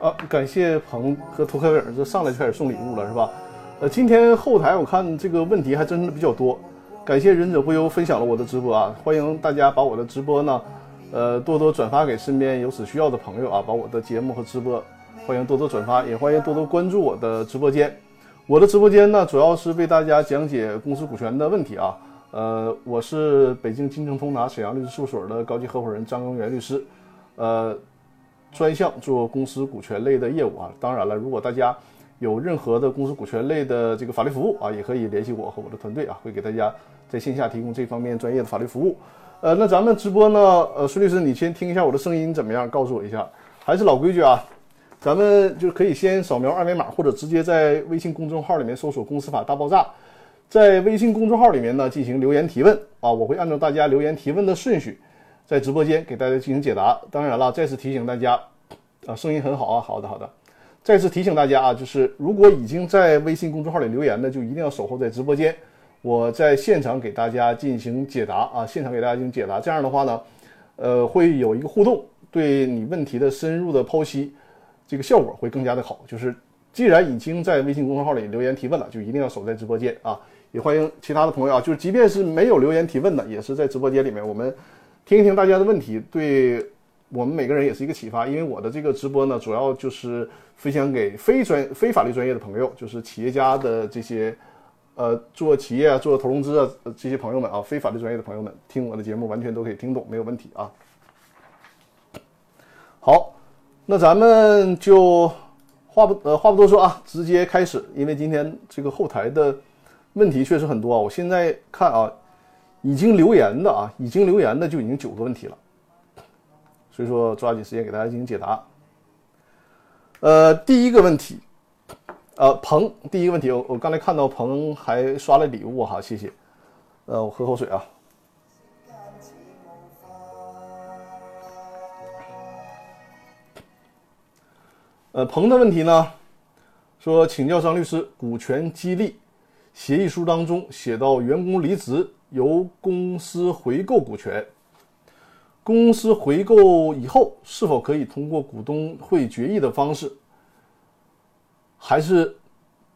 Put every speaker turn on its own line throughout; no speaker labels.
啊，感谢鹏和涂开伟，这上来就开始送礼物了，是吧？呃，今天后台我看这个问题还真的比较多，感谢忍者不忧分享了我的直播啊，欢迎大家把我的直播呢，呃，多多转发给身边有此需要的朋友啊，把我的节目和直播，欢迎多多转发，也欢迎多多关注我的直播间。我的直播间呢，主要是为大家讲解公司股权的问题啊。呃，我是北京金城通达沈阳律师事务所的高级合伙人张根元律师，呃。专项做公司股权类的业务啊，当然了，如果大家有任何的公司股权类的这个法律服务啊，也可以联系我和我的团队啊，会给大家在线下提供这方面专业的法律服务。呃，那咱们直播呢，呃，孙律师，你先听一下我的声音怎么样？告诉我一下。还是老规矩啊，咱们就可以先扫描二维码，或者直接在微信公众号里面搜索“公司法大爆炸”，在微信公众号里面呢进行留言提问啊，我会按照大家留言提问的顺序。在直播间给大家进行解答。当然了，再次提醒大家，啊，声音很好啊，好的好的。再次提醒大家啊，就是如果已经在微信公众号里留言的，就一定要守候在直播间，我在现场给大家进行解答啊，现场给大家进行解答。这样的话呢，呃，会有一个互动，对你问题的深入的剖析，这个效果会更加的好。就是既然已经在微信公众号里留言提问了，就一定要守在直播间啊。也欢迎其他的朋友啊，就是即便是没有留言提问的，也是在直播间里面我们。听一听大家的问题，对我们每个人也是一个启发。因为我的这个直播呢，主要就是分享给非专非法律专业的朋友，就是企业家的这些，呃，做企业啊、做投融资啊这些朋友们啊，非法律专业的朋友们，听我的节目完全都可以听懂，没有问题啊。好，那咱们就话不呃话不多说啊，直接开始。因为今天这个后台的问题确实很多啊，我现在看啊。已经留言的啊，已经留言的就已经九个问题了，所以说抓紧时间给大家进行解答。呃，第一个问题，呃，鹏，第一个问题，我我刚才看到鹏还刷了礼物哈，谢谢。呃，我喝口水啊。呃，鹏的问题呢，说请教张律师，股权激励协议书当中写到员工离职。由公司回购股权，公司回购以后是否可以通过股东会决议的方式，还是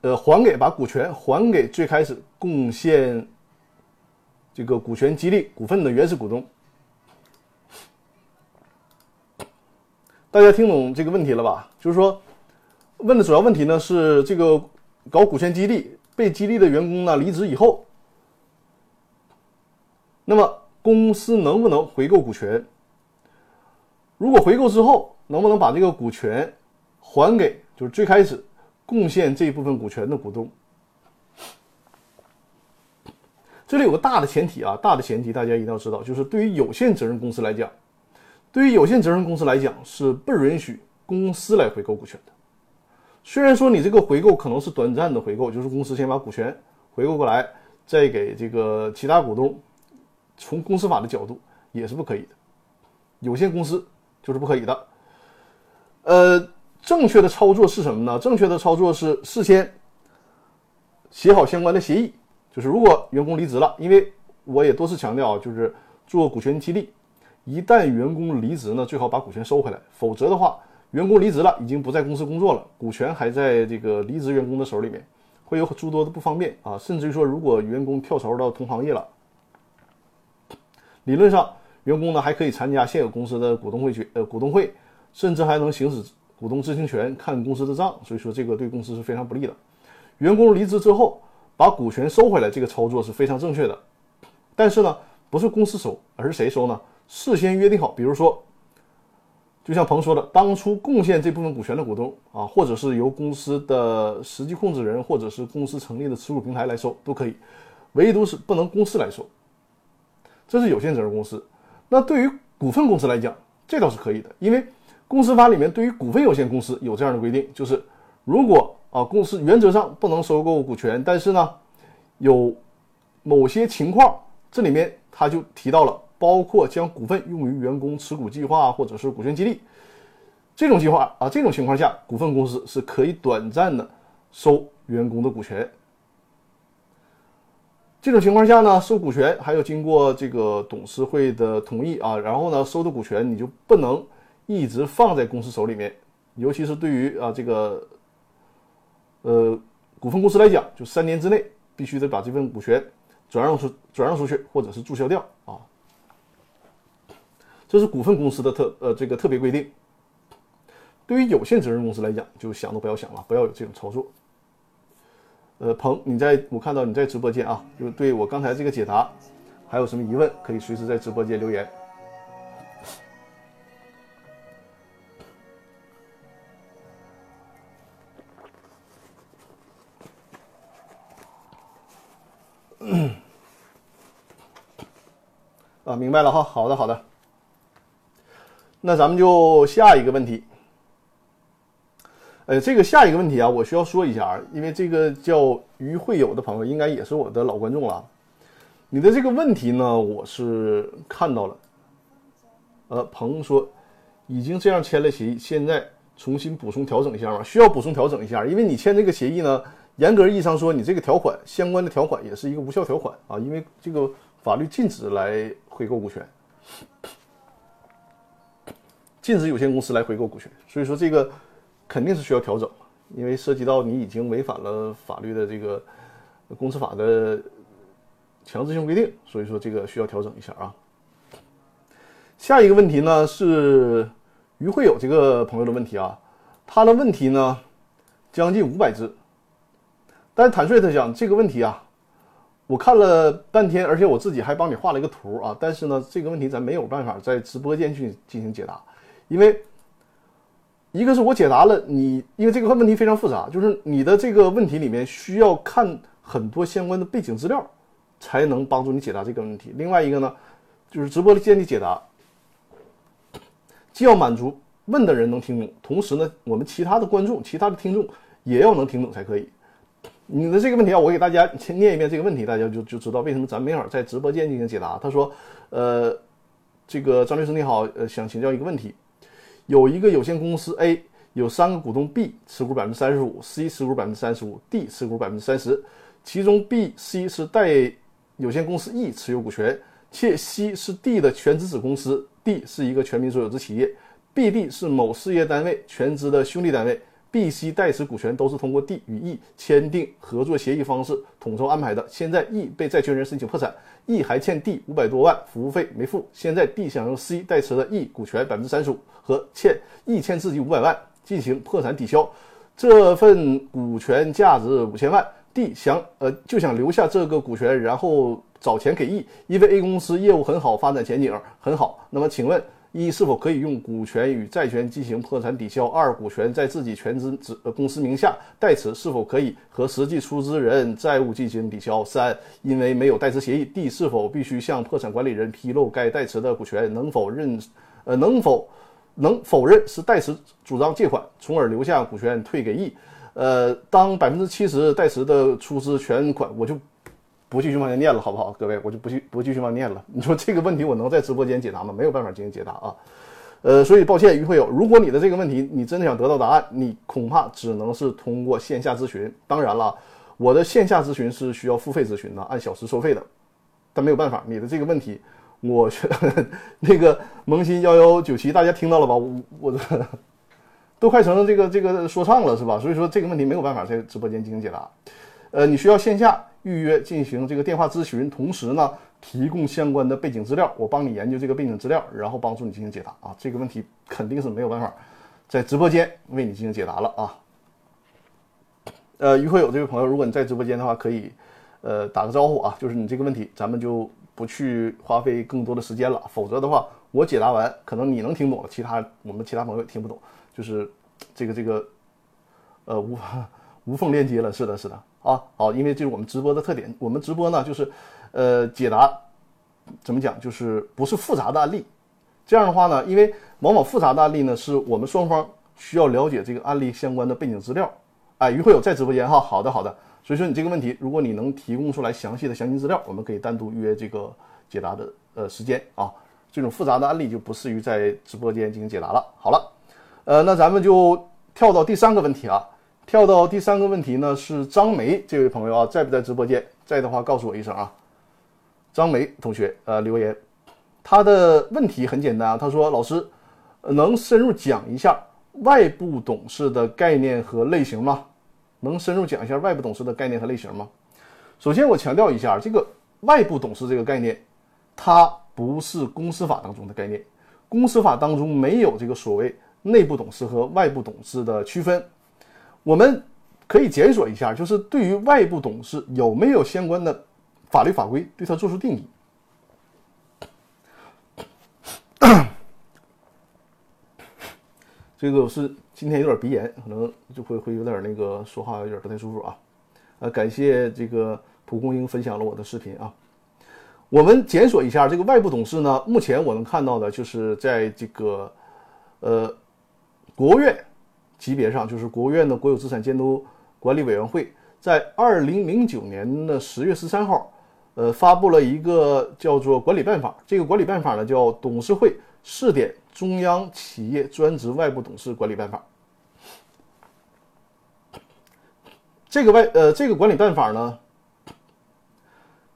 呃还给把股权还给最开始贡献这个股权激励股份的原始股东？大家听懂这个问题了吧？就是说，问的主要问题呢是这个搞股权激励被激励的员工呢离职以后。那么公司能不能回购股权？如果回购之后，能不能把这个股权还给就是最开始贡献这一部分股权的股东？这里有个大的前提啊，大的前提大家一定要知道，就是对于有限责任公司来讲，对于有限责任公司来讲是不允许公司来回购股权的。虽然说你这个回购可能是短暂的回购，就是公司先把股权回购过来，再给这个其他股东。从公司法的角度也是不可以的，有限公司就是不可以的。呃，正确的操作是什么呢？正确的操作是事先写好相关的协议，就是如果员工离职了，因为我也多次强调，就是做股权激励，一旦员工离职呢，最好把股权收回来，否则的话，员工离职了，已经不在公司工作了，股权还在这个离职员工的手里面，会有诸多的不方便啊，甚至于说，如果员工跳槽到同行业了。理论上，员工呢还可以参加现有公司的股东会决呃股东会，甚至还能行使股东知情权，看公司的账。所以说，这个对公司是非常不利的。员工离职之后，把股权收回来，这个操作是非常正确的。但是呢，不是公司收，而是谁收呢？事先约定好，比如说，就像鹏说的，当初贡献这部分股权的股东啊，或者是由公司的实际控制人，或者是公司成立的持股平台来收都可以，唯独是不能公司来收。这是有限责任公司，那对于股份公司来讲，这倒是可以的，因为公司法里面对于股份有限公司有这样的规定，就是如果啊公司原则上不能收购股权，但是呢有某些情况，这里面他就提到了，包括将股份用于员工持股计划或者是股权激励这种计划啊，这种情况下，股份公司是可以短暂的收员工的股权。这种情况下呢，收股权还要经过这个董事会的同意啊，然后呢，收的股权你就不能一直放在公司手里面，尤其是对于啊这个呃股份公司来讲，就三年之内必须得把这份股权转让出转让出去，或者是注销掉啊。这是股份公司的特呃这个特别规定。对于有限责任公司来讲，就想都不要想了，不要有这种操作。呃，鹏，你在我看到你在直播间啊，就对我刚才这个解答还有什么疑问，可以随时在直播间留言。啊，明白了哈，好的好的，那咱们就下一个问题。呃，这个下一个问题啊，我需要说一下，因为这个叫于会友的朋友应该也是我的老观众了。你的这个问题呢，我是看到了。呃，鹏说已经这样签了协议，现在重新补充调整一下吗？需要补充调整一下，因为你签这个协议呢，严格意义上说，你这个条款相关的条款也是一个无效条款啊，因为这个法律禁止来回购股权，禁止有限公司来回购股权，所以说这个。肯定是需要调整，因为涉及到你已经违反了法律的这个公司法的强制性规定，所以说这个需要调整一下啊。下一个问题呢是于会友这个朋友的问题啊，他的问题呢将近五百字，但坦率的讲，这个问题啊，我看了半天，而且我自己还帮你画了一个图啊，但是呢，这个问题咱没有办法在直播间去进行解答，因为。一个是我解答了你，因为这个问题非常复杂，就是你的这个问题里面需要看很多相关的背景资料，才能帮助你解答这个问题。另外一个呢，就是直播间的解答，既要满足问的人能听懂，同时呢，我们其他的观众、其他的听众也要能听懂才可以。你的这个问题啊，我给大家先念一遍这个问题，大家就就知道为什么咱没法在直播间进行解答。他说：“呃，这个张律师你好，呃，想请教一个问题。”有一个有限公司 A 有三个股东 B 持股百分之三十五，C 持股百分之三十五，D 持股百分之三十，其中 B、C 是代有限公司 E 持有股权，且 C 是 D 的全资子公司，D 是一个全民所有制企业，BD 是某事业单位全资的兄弟单位，B、C 代持股权都是通过 D 与 E 签订合作协议方式统筹安排的。现在 E 被债权人申请破产，E 还欠 D 五百多万服务费没付，现在 D 想用 C 代持的 E 股权百分之三十五。和欠 E 欠自己五百万进行破产抵消，这份股权价值五千万，D 想呃就想留下这个股权，然后找钱给 E，因为 A 公司业务很好，发展前景很好。那么请问一是否可以用股权与债权进行破产抵销？二股权在自己全资子公司名下代持，是否可以和实际出资人债务进行抵销？三因为没有代持协议，D 是否必须向破产管理人披露该代持的股权？能否认呃能否？能否认是代持主张借款，从而留下股权退给 E？呃，当百分之七十代持的出资全款，我就不继续往下念了，好不好？各位，我就不继不继续往念了。你说这个问题我能在直播间解答吗？没有办法进行解答啊。呃，所以抱歉，于会友，如果你的这个问题你真的想得到答案，你恐怕只能是通过线下咨询。当然了，我的线下咨询是需要付费咨询的，按小时收费的。但没有办法，你的这个问题。我去，那个萌新幺幺九七，大家听到了吧？我我都快成这个这个说唱了，是吧？所以说这个问题没有办法在直播间进行解答。呃，你需要线下预约进行这个电话咨询，同时呢提供相关的背景资料，我帮你研究这个背景资料，然后帮助你进行解答啊。这个问题肯定是没有办法在直播间为你进行解答了啊。呃，于会有这位朋友，如果你在直播间的话，可以呃打个招呼啊，就是你这个问题，咱们就。不去花费更多的时间了，否则的话，我解答完，可能你能听懂了，其他我们其他朋友也听不懂，就是这个这个，呃无无缝链接了，是的，是的，啊，好，因为这是我们直播的特点，我们直播呢就是，呃，解答怎么讲，就是不是复杂的案例，这样的话呢，因为往往复杂的案例呢，是我们双方需要了解这个案例相关的背景资料，哎，于会有在直播间哈，好的，好的。所以说你这个问题，如果你能提供出来详细的详情资料，我们可以单独约这个解答的呃时间啊。这种复杂的案例就不适于在直播间进行解答了。好了，呃，那咱们就跳到第三个问题啊。跳到第三个问题呢，是张梅这位朋友啊，在不在直播间？在的话，告诉我一声啊。张梅同学，呃，留言，他的问题很简单啊，他说：“老师，能深入讲一下外部董事的概念和类型吗？能深入讲一下外部董事的概念和类型吗？”首先，我强调一下，这个外部董事这个概念，它。不是公司法当中的概念，公司法当中没有这个所谓内部董事和外部董事的区分。我们可以检索一下，就是对于外部董事有没有相关的法律法规对他做出定义。这个是今天有点鼻炎，可能就会会有点那个说话有点不太舒服啊。呃，感谢这个蒲公英分享了我的视频啊。我们检索一下这个外部董事呢，目前我能看到的就是在这个，呃，国务院级别上，就是国务院的国有资产监督管理委员会在二零零九年的十月十三号，呃，发布了一个叫做管理办法。这个管理办法呢，叫《董事会试点中央企业专职外部董事管理办法》。这个外呃，这个管理办法呢。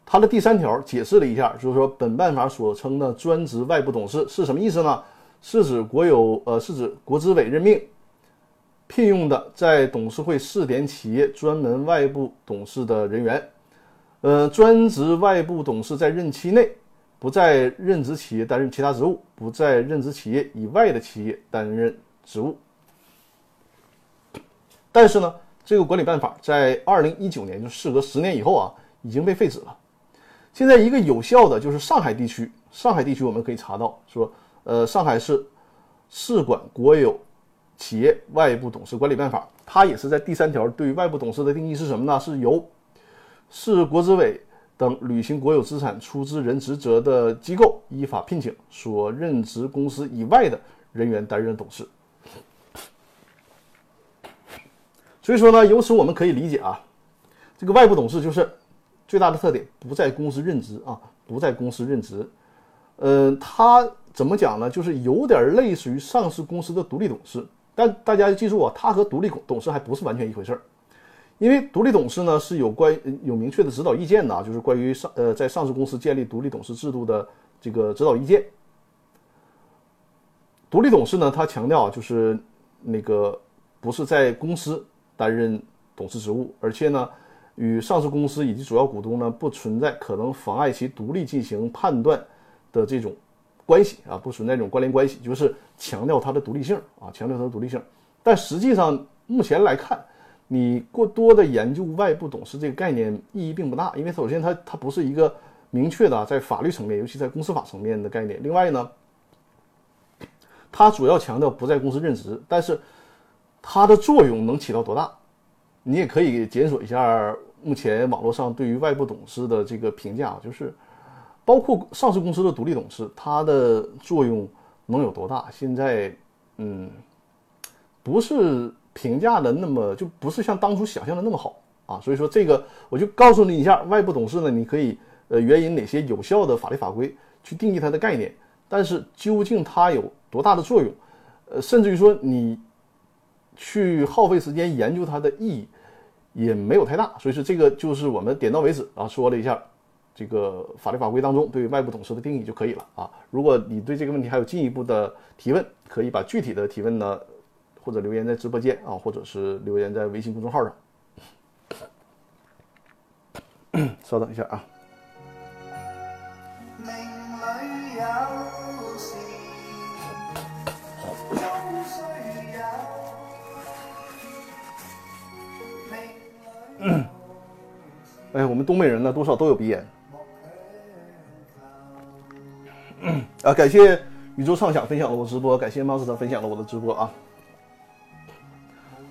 它的第三条解释了一下，就是说本办法所称的专职外部董事是什么意思呢？是指国有呃，是指国资委任命、聘用的在董事会试点企业专门外部董事的人员。呃，专职外部董事在任期内不在任职企业担任其他职务，不在任职企业以外的企业担任职务。但是呢，这个管理办法在二零一九年，就事隔十年以后啊，已经被废止了。现在一个有效的就是上海地区，上海地区我们可以查到说，呃，上海市市管国有企业外部董事管理办法，它也是在第三条对于外部董事的定义是什么呢？是由市国资委等履行国有资产出资人职责的机构依法聘请所任职公司以外的人员担任董事。所以说呢，由此我们可以理解啊，这个外部董事就是。最大的特点不在公司任职啊，不在公司任职，呃，他怎么讲呢？就是有点类似于上市公司的独立董事，但大家记住啊，他和独立董事还不是完全一回事儿，因为独立董事呢是有关有明确的指导意见的，就是关于上呃在上市公司建立独立董事制度的这个指导意见。独立董事呢，他强调就是那个不是在公司担任董事职务，而且呢。与上市公司以及主要股东呢不存在可能妨碍其独立进行判断的这种关系啊，不存在这种关联关系，就是强调它的独立性啊，强调它的独立性。但实际上目前来看，你过多的研究外部董事这个概念意义并不大，因为首先它它不是一个明确的在法律层面，尤其在公司法层面的概念。另外呢，它主要强调不在公司任职，但是它的作用能起到多大？你也可以检索一下。目前网络上对于外部董事的这个评价，就是包括上市公司的独立董事，它的作用能有多大？现在，嗯，不是评价的那么，就不是像当初想象的那么好啊。所以说，这个我就告诉你一下，外部董事呢，你可以呃援引哪些有效的法律法规去定义它的概念，但是究竟它有多大的作用，呃，甚至于说你去耗费时间研究它的意义。也没有太大，所以说这个就是我们点到为止啊，说了一下这个法律法规当中对于外部董事的定义就可以了啊。如果你对这个问题还有进一步的提问，可以把具体的提问呢，或者留言在直播间啊，或者是留言在微信公众号上。稍等一下啊。哎，我们东北人呢，多少都有鼻炎。啊，感谢宇宙畅想分享了我直播，感谢 m o s t e r 分享了我的直播啊！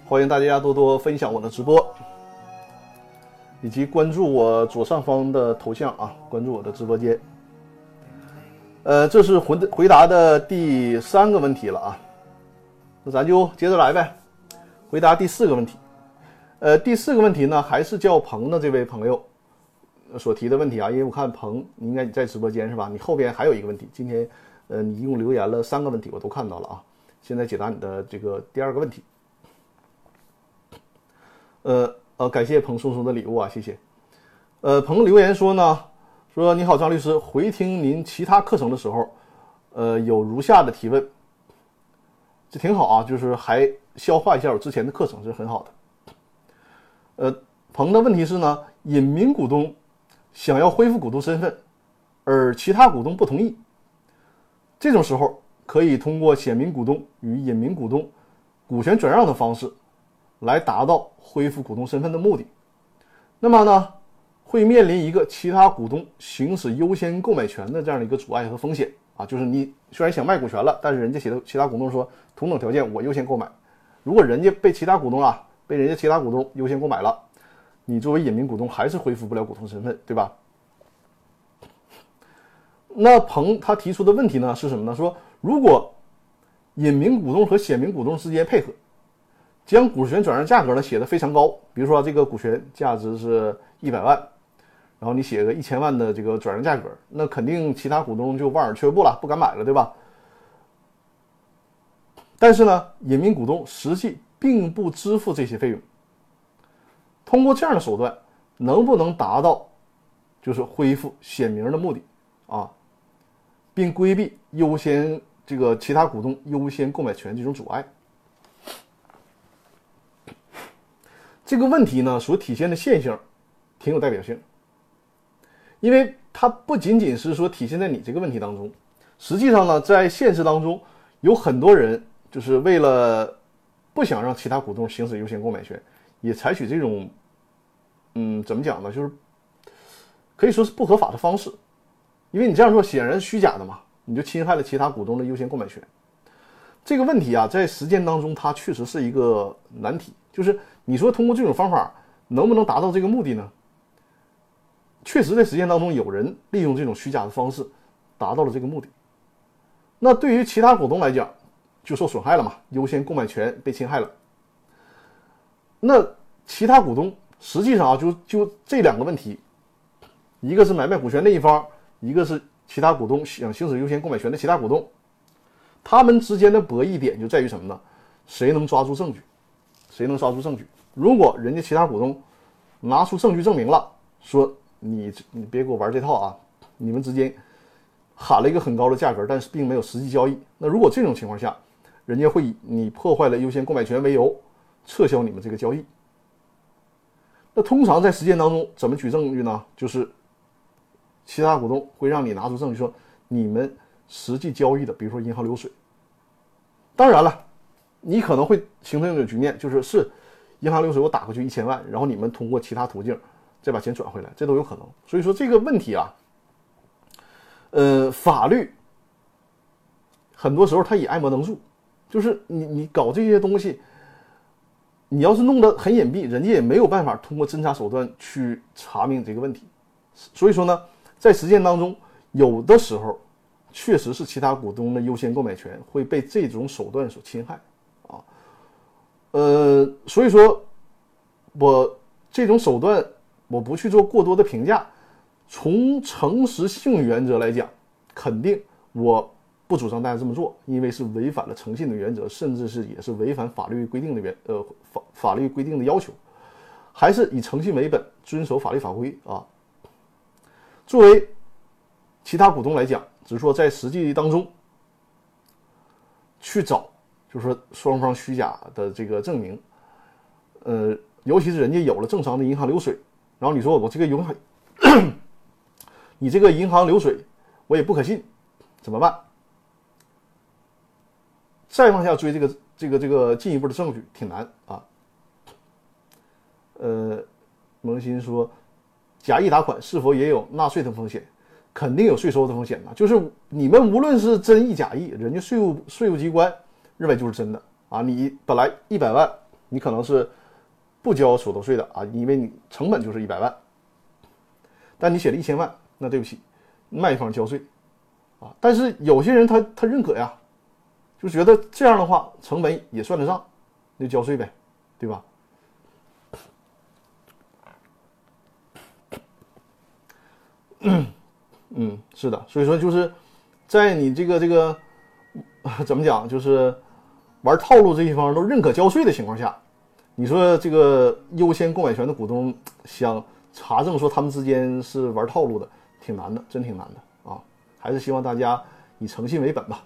欢迎大家多多分享我的直播，以及关注我左上方的头像啊，关注我的直播间。呃，这是回回答的第三个问题了啊，那咱就接着来呗，回答第四个问题。呃，第四个问题呢，还是叫鹏的这位朋友，所提的问题啊，因为我看鹏，你应该你在直播间是吧？你后边还有一个问题，今天呃，你一共留言了三个问题，我都看到了啊。现在解答你的这个第二个问题。呃呃，感谢彭松松的礼物啊，谢谢。呃，彭留言说呢，说你好，张律师，回听您其他课程的时候，呃，有如下的提问，这挺好啊，就是还消化一下我之前的课程是很好的。呃，彭的问题是呢，隐名股东想要恢复股东身份，而其他股东不同意，这种时候可以通过显名股东与隐名股东股权转让的方式。来达到恢复股东身份的目的，那么呢，会面临一个其他股东行使优先购买权的这样的一个阻碍和风险啊，就是你虽然想卖股权了，但是人家写的其他股东说同等条件我优先购买，如果人家被其他股东啊被人家其他股东优先购买了，你作为隐名股东还是恢复不了股东身份，对吧？那彭他提出的问题呢是什么呢？说如果隐名股东和显名股东之间配合。将股权转让价格呢写的非常高，比如说这个股权价值是一百万，然后你写个一千万的这个转让价格，那肯定其他股东就望而却步了，不敢买了，对吧？但是呢，隐名股东实际并不支付这些费用。通过这样的手段，能不能达到就是恢复显名的目的啊，并规避优先这个其他股东优先购买权这种阻碍？这个问题呢，所体现的现象挺有代表性，因为它不仅仅是说体现在你这个问题当中，实际上呢，在现实当中，有很多人就是为了不想让其他股东行使优先购买权，也采取这种，嗯，怎么讲呢？就是可以说是不合法的方式，因为你这样做显然是虚假的嘛，你就侵害了其他股东的优先购买权。这个问题啊，在实践当中，它确实是一个难题，就是。你说通过这种方法能不能达到这个目的呢？确实，在实践当中有人利用这种虚假的方式达到了这个目的。那对于其他股东来讲，就受损害了嘛，优先购买权被侵害了。那其他股东实际上啊，就就这两个问题，一个是买卖股权那一方，一个是其他股东想行使优先购买权的其他股东，他们之间的博弈点就在于什么呢？谁能抓住证据？谁能抓住证据？如果人家其他股东拿出证据证明了，说你你别给我玩这套啊，你们之间喊了一个很高的价格，但是并没有实际交易。那如果这种情况下，人家会以你破坏了优先购买权为由撤销你们这个交易。那通常在实践当中怎么举证据呢？就是其他股东会让你拿出证据说你们实际交易的，比如说银行流水。当然了，你可能会形成一种局面，就是是。银行流水我打过去一千万，然后你们通过其他途径再把钱转回来，这都有可能。所以说这个问题啊，呃，法律很多时候它也爱莫能助，就是你你搞这些东西，你要是弄得很隐蔽，人家也没有办法通过侦查手段去查明这个问题。所以说呢，在实践当中，有的时候确实是其他股东的优先购买权会被这种手段所侵害啊。呃，所以说，我这种手段我不去做过多的评价。从诚实信用原则来讲，肯定我不主张大家这么做，因为是违反了诚信的原则，甚至是也是违反法律规定的原呃法法律规定的要求。还是以诚信为本，遵守法律法规啊。作为其他股东来讲，只是说在实际当中去找。就是说，双方虚假的这个证明，呃，尤其是人家有了正常的银行流水，然后你说我这个银行，你这个银行流水我也不可信，怎么办？再往下追这个这个这个进一步的证据挺难啊。呃，萌新说，假意打款是否也有纳税的风险？肯定有税收的风险呐。就是你们无论是真意假意，人家税务税务机关。认为就是真的啊！你本来一百万，你可能是不交所得税的啊，因为你成本就是一百万。但你写了一千万，那对不起，卖方交税啊。但是有些人他他认可呀，就觉得这样的话成本也算得上，那交税呗，对吧？嗯，是的，所以说就是在你这个这个 怎么讲，就是玩套路这一方都认可交税的情况下，你说这个优先购买权的股东想查证说他们之间是玩套路的，挺难的，真挺难的啊！还是希望大家以诚信为本吧。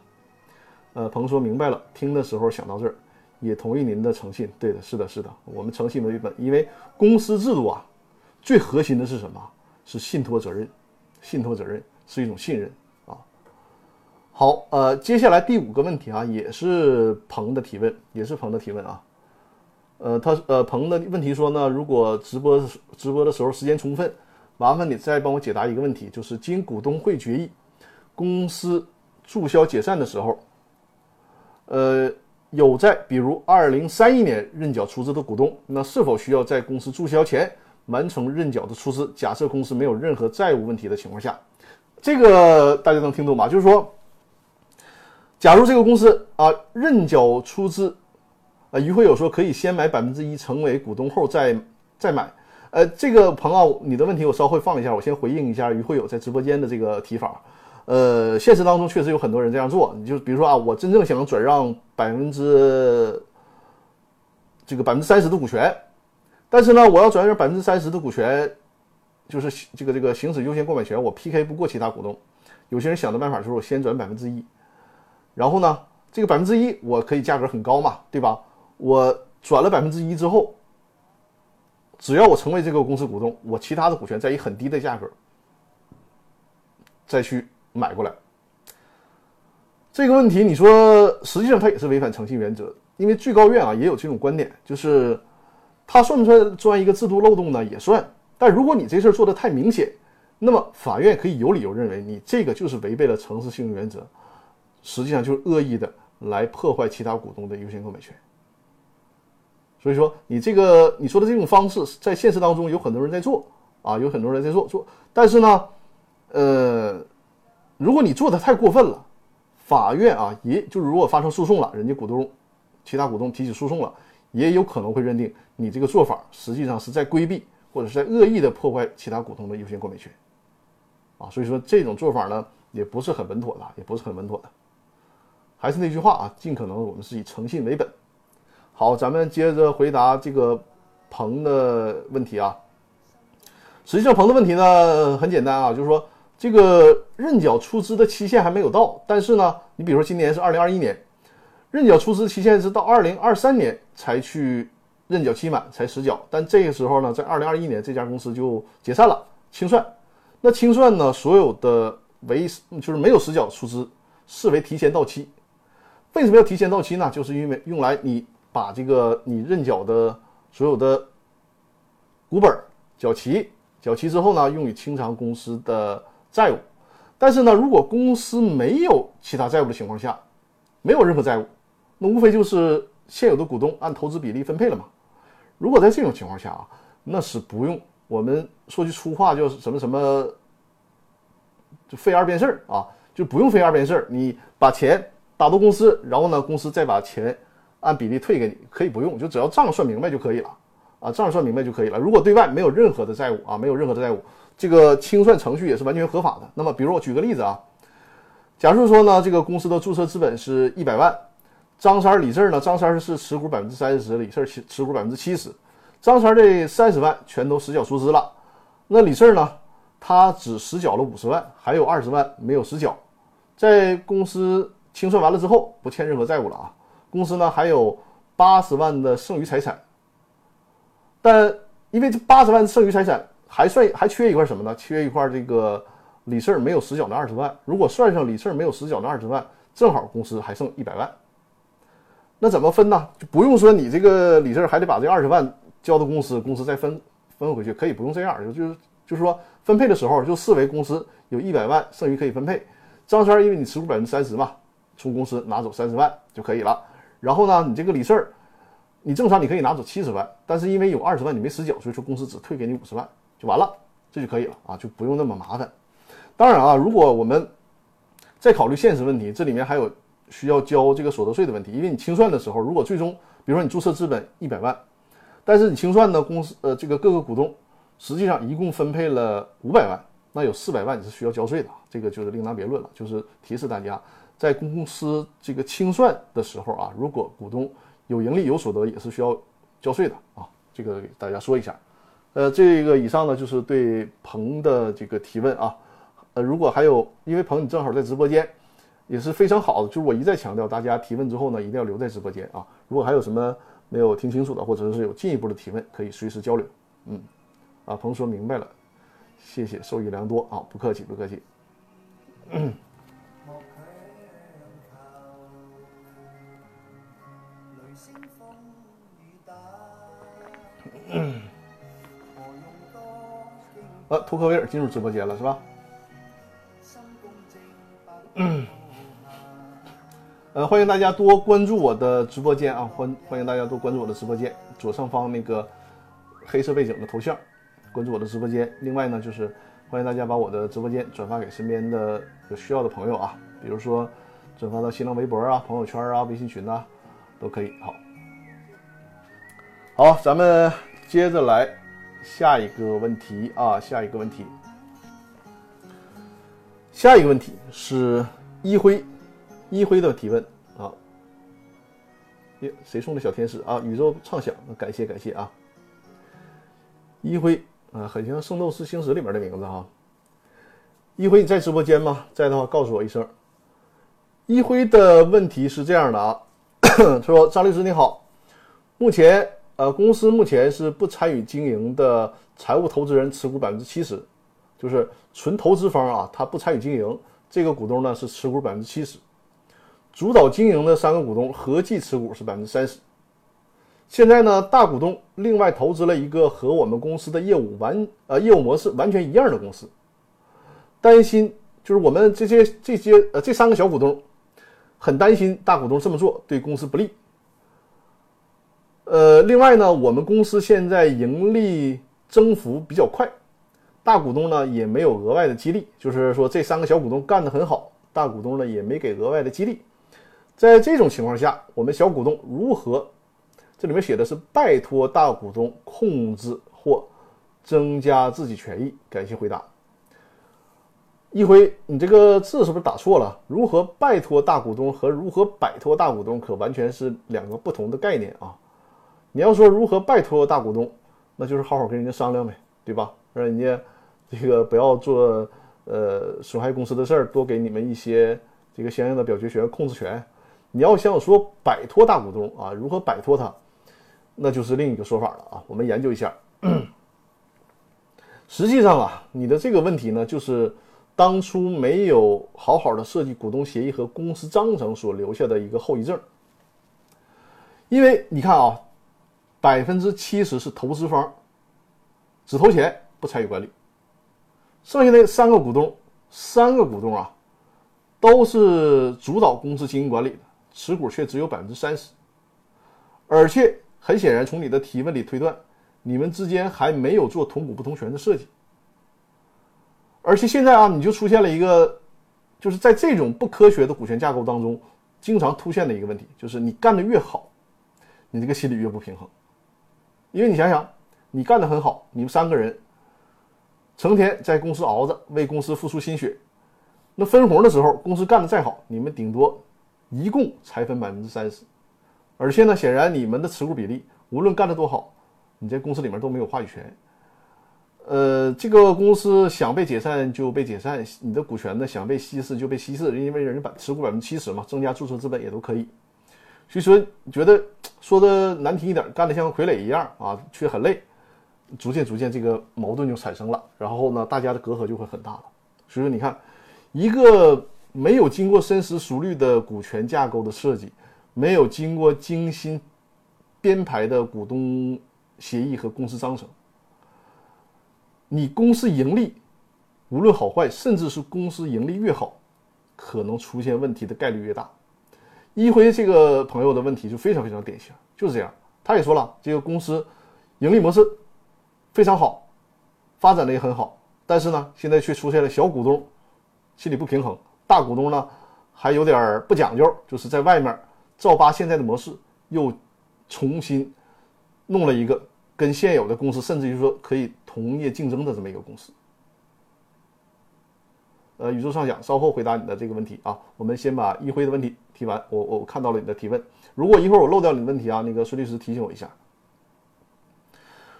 呃，鹏说明白了，听的时候想到这儿，也同意您的诚信。对的，是的，是的，我们诚信为本，因为公司制度啊，最核心的是什么？是信托责任。信托责任是一种信任啊。好，呃，接下来第五个问题啊，也是鹏的提问，也是鹏的提问啊。呃，他呃，鹏的问题说呢，如果直播直播的时候时间充分，麻烦你再帮我解答一个问题，就是经股东会决议，公司注销解散的时候，呃，有在比如二零三一年认缴出资的股东，那是否需要在公司注销前？完成认缴的出资，假设公司没有任何债务问题的情况下，这个大家能听懂吗？就是说，假如这个公司啊认缴出资，啊于会友说可以先买百分之一成为股东后再再买。呃，这个朋友你的问题我稍会放一下，我先回应一下于会友在直播间的这个提法。呃，现实当中确实有很多人这样做，你就比如说啊，我真正想转让百分之这个百分之三十的股权。但是呢，我要转让百分之三十的股权，就是这个这个行使优先购买权，我 PK 不过其他股东。有些人想的办法就是我先转百分之一，然后呢，这个百分之一我可以价格很高嘛，对吧？我转了百分之一之后，只要我成为这个公司股东，我其他的股权再以很低的价格再去买过来。这个问题你说，实际上它也是违反诚信原则，因为最高院啊也有这种观点，就是。他算不算钻一个制度漏洞呢？也算。但如果你这事儿做的太明显，那么法院可以有理由认为你这个就是违背了诚实信用原则，实际上就是恶意的来破坏其他股东的优先购买权。所以说，你这个你说的这种方式，在现实当中有很多人在做啊，有很多人在做做。但是呢，呃，如果你做的太过分了，法院啊，也就是如果发生诉讼了，人家股东、其他股东提起诉讼了。也有可能会认定你这个做法实际上是在规避或者是在恶意的破坏其他股东的优先购买权，啊，所以说这种做法呢也不是很稳妥的，也不是很稳妥的。还是那句话啊，尽可能我们是以诚信为本。好，咱们接着回答这个鹏的问题啊。实际上鹏的问题呢很简单啊，就是说这个认缴出资的期限还没有到，但是呢，你比如说今年是二零二一年。认缴出资期限是到二零二三年才去认缴期满才实缴，但这个时候呢，在二零二一年这家公司就解散了清算。那清算呢，所有的为就是没有实缴出资视为提前到期。为什么要提前到期呢？就是因为用来你把这个你认缴的所有的股本缴齐，缴齐之后呢，用于清偿公司的债务。但是呢，如果公司没有其他债务的情况下，没有任何债务。那无非就是现有的股东按投资比例分配了嘛。如果在这种情况下啊，那是不用我们说句粗话，叫什么什么，就费二遍事儿啊，就不用费二遍事儿。你把钱打到公司，然后呢，公司再把钱按比例退给你，可以不用，就只要账算明白就可以了啊，账算明白就可以了。如果对外没有任何的债务啊，没有任何的债务，这个清算程序也是完全合法的。那么，比如我举个例子啊，假如说呢，这个公司的注册资本是一百万。张三、李四呢？张三是持股百分之三十，李四持持股百分之七十。张三这三十万全都实缴出资了，那李四呢？他只实缴了五十万，还有二十万没有实缴。在公司清算完了之后，不欠任何债务了啊。公司呢还有八十万的剩余财产，但因为这八十万剩余财产还算还缺一块什么呢？缺一块这个李四没有实缴的二十万。如果算上李四没有实缴的二十万，正好公司还剩一百万。那怎么分呢？就不用说你这个李四还得把这二十万交到公司，公司再分分回去，可以不用这样，就就是就是说分配的时候就视为公司有一百万剩余可以分配。张三因为你持股百分之三十嘛，从公司拿走三十万就可以了。然后呢，你这个李四你正常你可以拿走七十万，但是因为有二十万你没实缴，所以说公司只退给你五十万就完了，这就可以了啊，就不用那么麻烦。当然啊，如果我们再考虑现实问题，这里面还有。需要交这个所得税的问题，因为你清算的时候，如果最终，比如说你注册资本一百万，但是你清算呢，公司呃这个各个股东实际上一共分配了五百万，那有四百万你是需要交税的，这个就是另当别论了。就是提示大家，在公司这个清算的时候啊，如果股东有盈利有所得，也是需要交税的啊。这个给大家说一下。呃，这个以上呢就是对鹏的这个提问啊。呃，如果还有，因为鹏你正好在直播间，也是非常好的。就是我一再强调，大家提问之后呢，一定要留在直播间啊。如果还有什么没有听清楚的，或者是有进一步的提问，可以随时交流。嗯，啊，鹏说明白了，谢谢，受益良多啊，不客气，不客气。呃，图克维尔进入直播间了，是吧？嗯，呃，欢迎大家多关注我的直播间啊，欢欢迎大家多关注我的直播间，左上方那个黑色背景的头像，关注我的直播间。另外呢，就是欢迎大家把我的直播间转发给身边的有需要的朋友啊，比如说转发到新浪微博啊、朋友圈啊、微信群呐，都可以。好，好，咱们接着来下一个问题啊，下一个问题。下一个问题是一辉，一辉的提问啊，耶，谁送的小天使啊？宇宙畅想，感谢感谢啊！一辉啊，很像《圣斗士星矢》里面的名字哈。一辉，你在直播间吗？在的话，告诉我一声。一辉的问题是这样的啊，说张律师你好，目前呃公司目前是不参与经营的财务投资人持股百分之七十。就是纯投资方啊，他不参与经营，这个股东呢是持股百分之七十，主导经营的三个股东合计持股是百分之三十。现在呢，大股东另外投资了一个和我们公司的业务完呃业务模式完全一样的公司，担心就是我们这些这些呃这三个小股东很担心大股东这么做对公司不利。呃，另外呢，我们公司现在盈利增幅比较快。大股东呢也没有额外的激励，就是说这三个小股东干得很好，大股东呢也没给额外的激励。在这种情况下，我们小股东如何？这里面写的是拜托大股东控制或增加自己权益。感谢回答。一辉，你这个字是不是打错了？如何拜托大股东和如何摆脱大股东可完全是两个不同的概念啊！你要说如何拜托大股东，那就是好好跟人家商量呗，对吧？让人家。这个不要做呃损害公司的事儿，多给你们一些这个相应的表决权、控制权。你要想说摆脱大股东啊，如何摆脱他，那就是另一个说法了啊。我们研究一下。实际上啊，你的这个问题呢，就是当初没有好好的设计股东协议和公司章程所留下的一个后遗症。因为你看啊，百分之七十是投资方，只投钱不参与管理。剩下的三个股东，三个股东啊，都是主导公司经营管理的，持股却只有百分之三十。而且很显然，从你的提问里推断，你们之间还没有做同股不同权的设计。而且现在啊，你就出现了一个，就是在这种不科学的股权架构当中，经常出现的一个问题，就是你干得越好，你这个心里越不平衡。因为你想想，你干得很好，你们三个人。成天在公司熬着，为公司付出心血，那分红的时候，公司干得再好，你们顶多一共才分百分之三十，而且呢，显然你们的持股比例，无论干得多好，你在公司里面都没有话语权。呃，这个公司想被解散就被解散，你的股权呢想被稀释就被稀释，因为人家把持股百分之七十嘛，增加注册资本也都可以。所以说，觉得说的难听一点，干得像傀儡一样啊，却很累。逐渐逐渐，这个矛盾就产生了，然后呢，大家的隔阂就会很大了。所以说，你看，一个没有经过深思熟虑的股权架构的设计，没有经过精心编排的股东协议和公司章程，你公司盈利无论好坏，甚至是公司盈利越好，可能出现问题的概率越大。一辉这个朋友的问题就非常非常典型，就是这样。他也说了，这个公司盈利模式。非常好，发展的也很好，但是呢，现在却出现了小股东心里不平衡，大股东呢还有点不讲究，就是在外面照扒现在的模式，又重新弄了一个跟现有的公司，甚至于说可以同业竞争的这么一个公司。呃，宇宙上想稍后回答你的这个问题啊。我们先把一辉的问题提完，我我看到了你的提问。如果一会儿我漏掉你的问题啊，那个孙律师提醒我一下。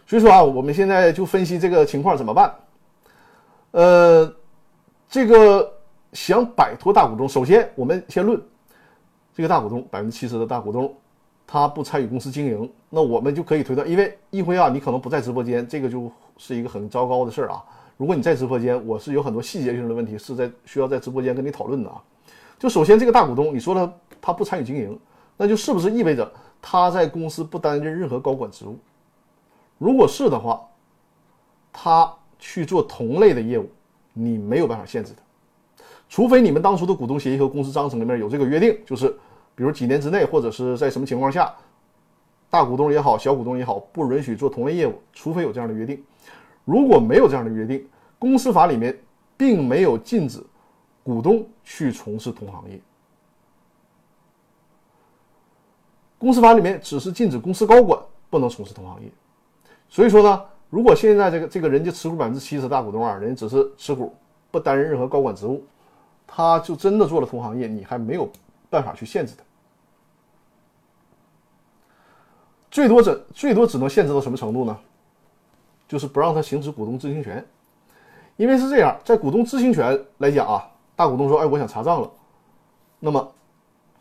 所以说啊，我们现在就分析这个情况怎么办？呃，这个想摆脱大股东，首先我们先论这个大股东百分之七十的大股东，他不参与公司经营，那我们就可以推断，因为一辉啊，你可能不在直播间，这个就是一个很糟糕的事儿啊。如果你在直播间，我是有很多细节性的问题是在需要在直播间跟你讨论的啊。就首先这个大股东，你说他他不参与经营，那就是不是意味着他在公司不担任任何高管职务？如果是的话，他。去做同类的业务，你没有办法限制他，除非你们当初的股东协议和公司章程里面有这个约定，就是比如几年之内或者是在什么情况下，大股东也好，小股东也好，不允许做同类业务，除非有这样的约定。如果没有这样的约定，公司法里面并没有禁止股东去从事同行业，公司法里面只是禁止公司高管不能从事同行业。所以说呢。如果现在这个这个人家持股百分之七十大股东啊，人家只是持股，不担任任何高管职务，他就真的做了同行业，你还没有办法去限制他，最多只最多只能限制到什么程度呢？就是不让他行使股东知情权，因为是这样，在股东知情权来讲啊，大股东说，哎，我想查账了，那么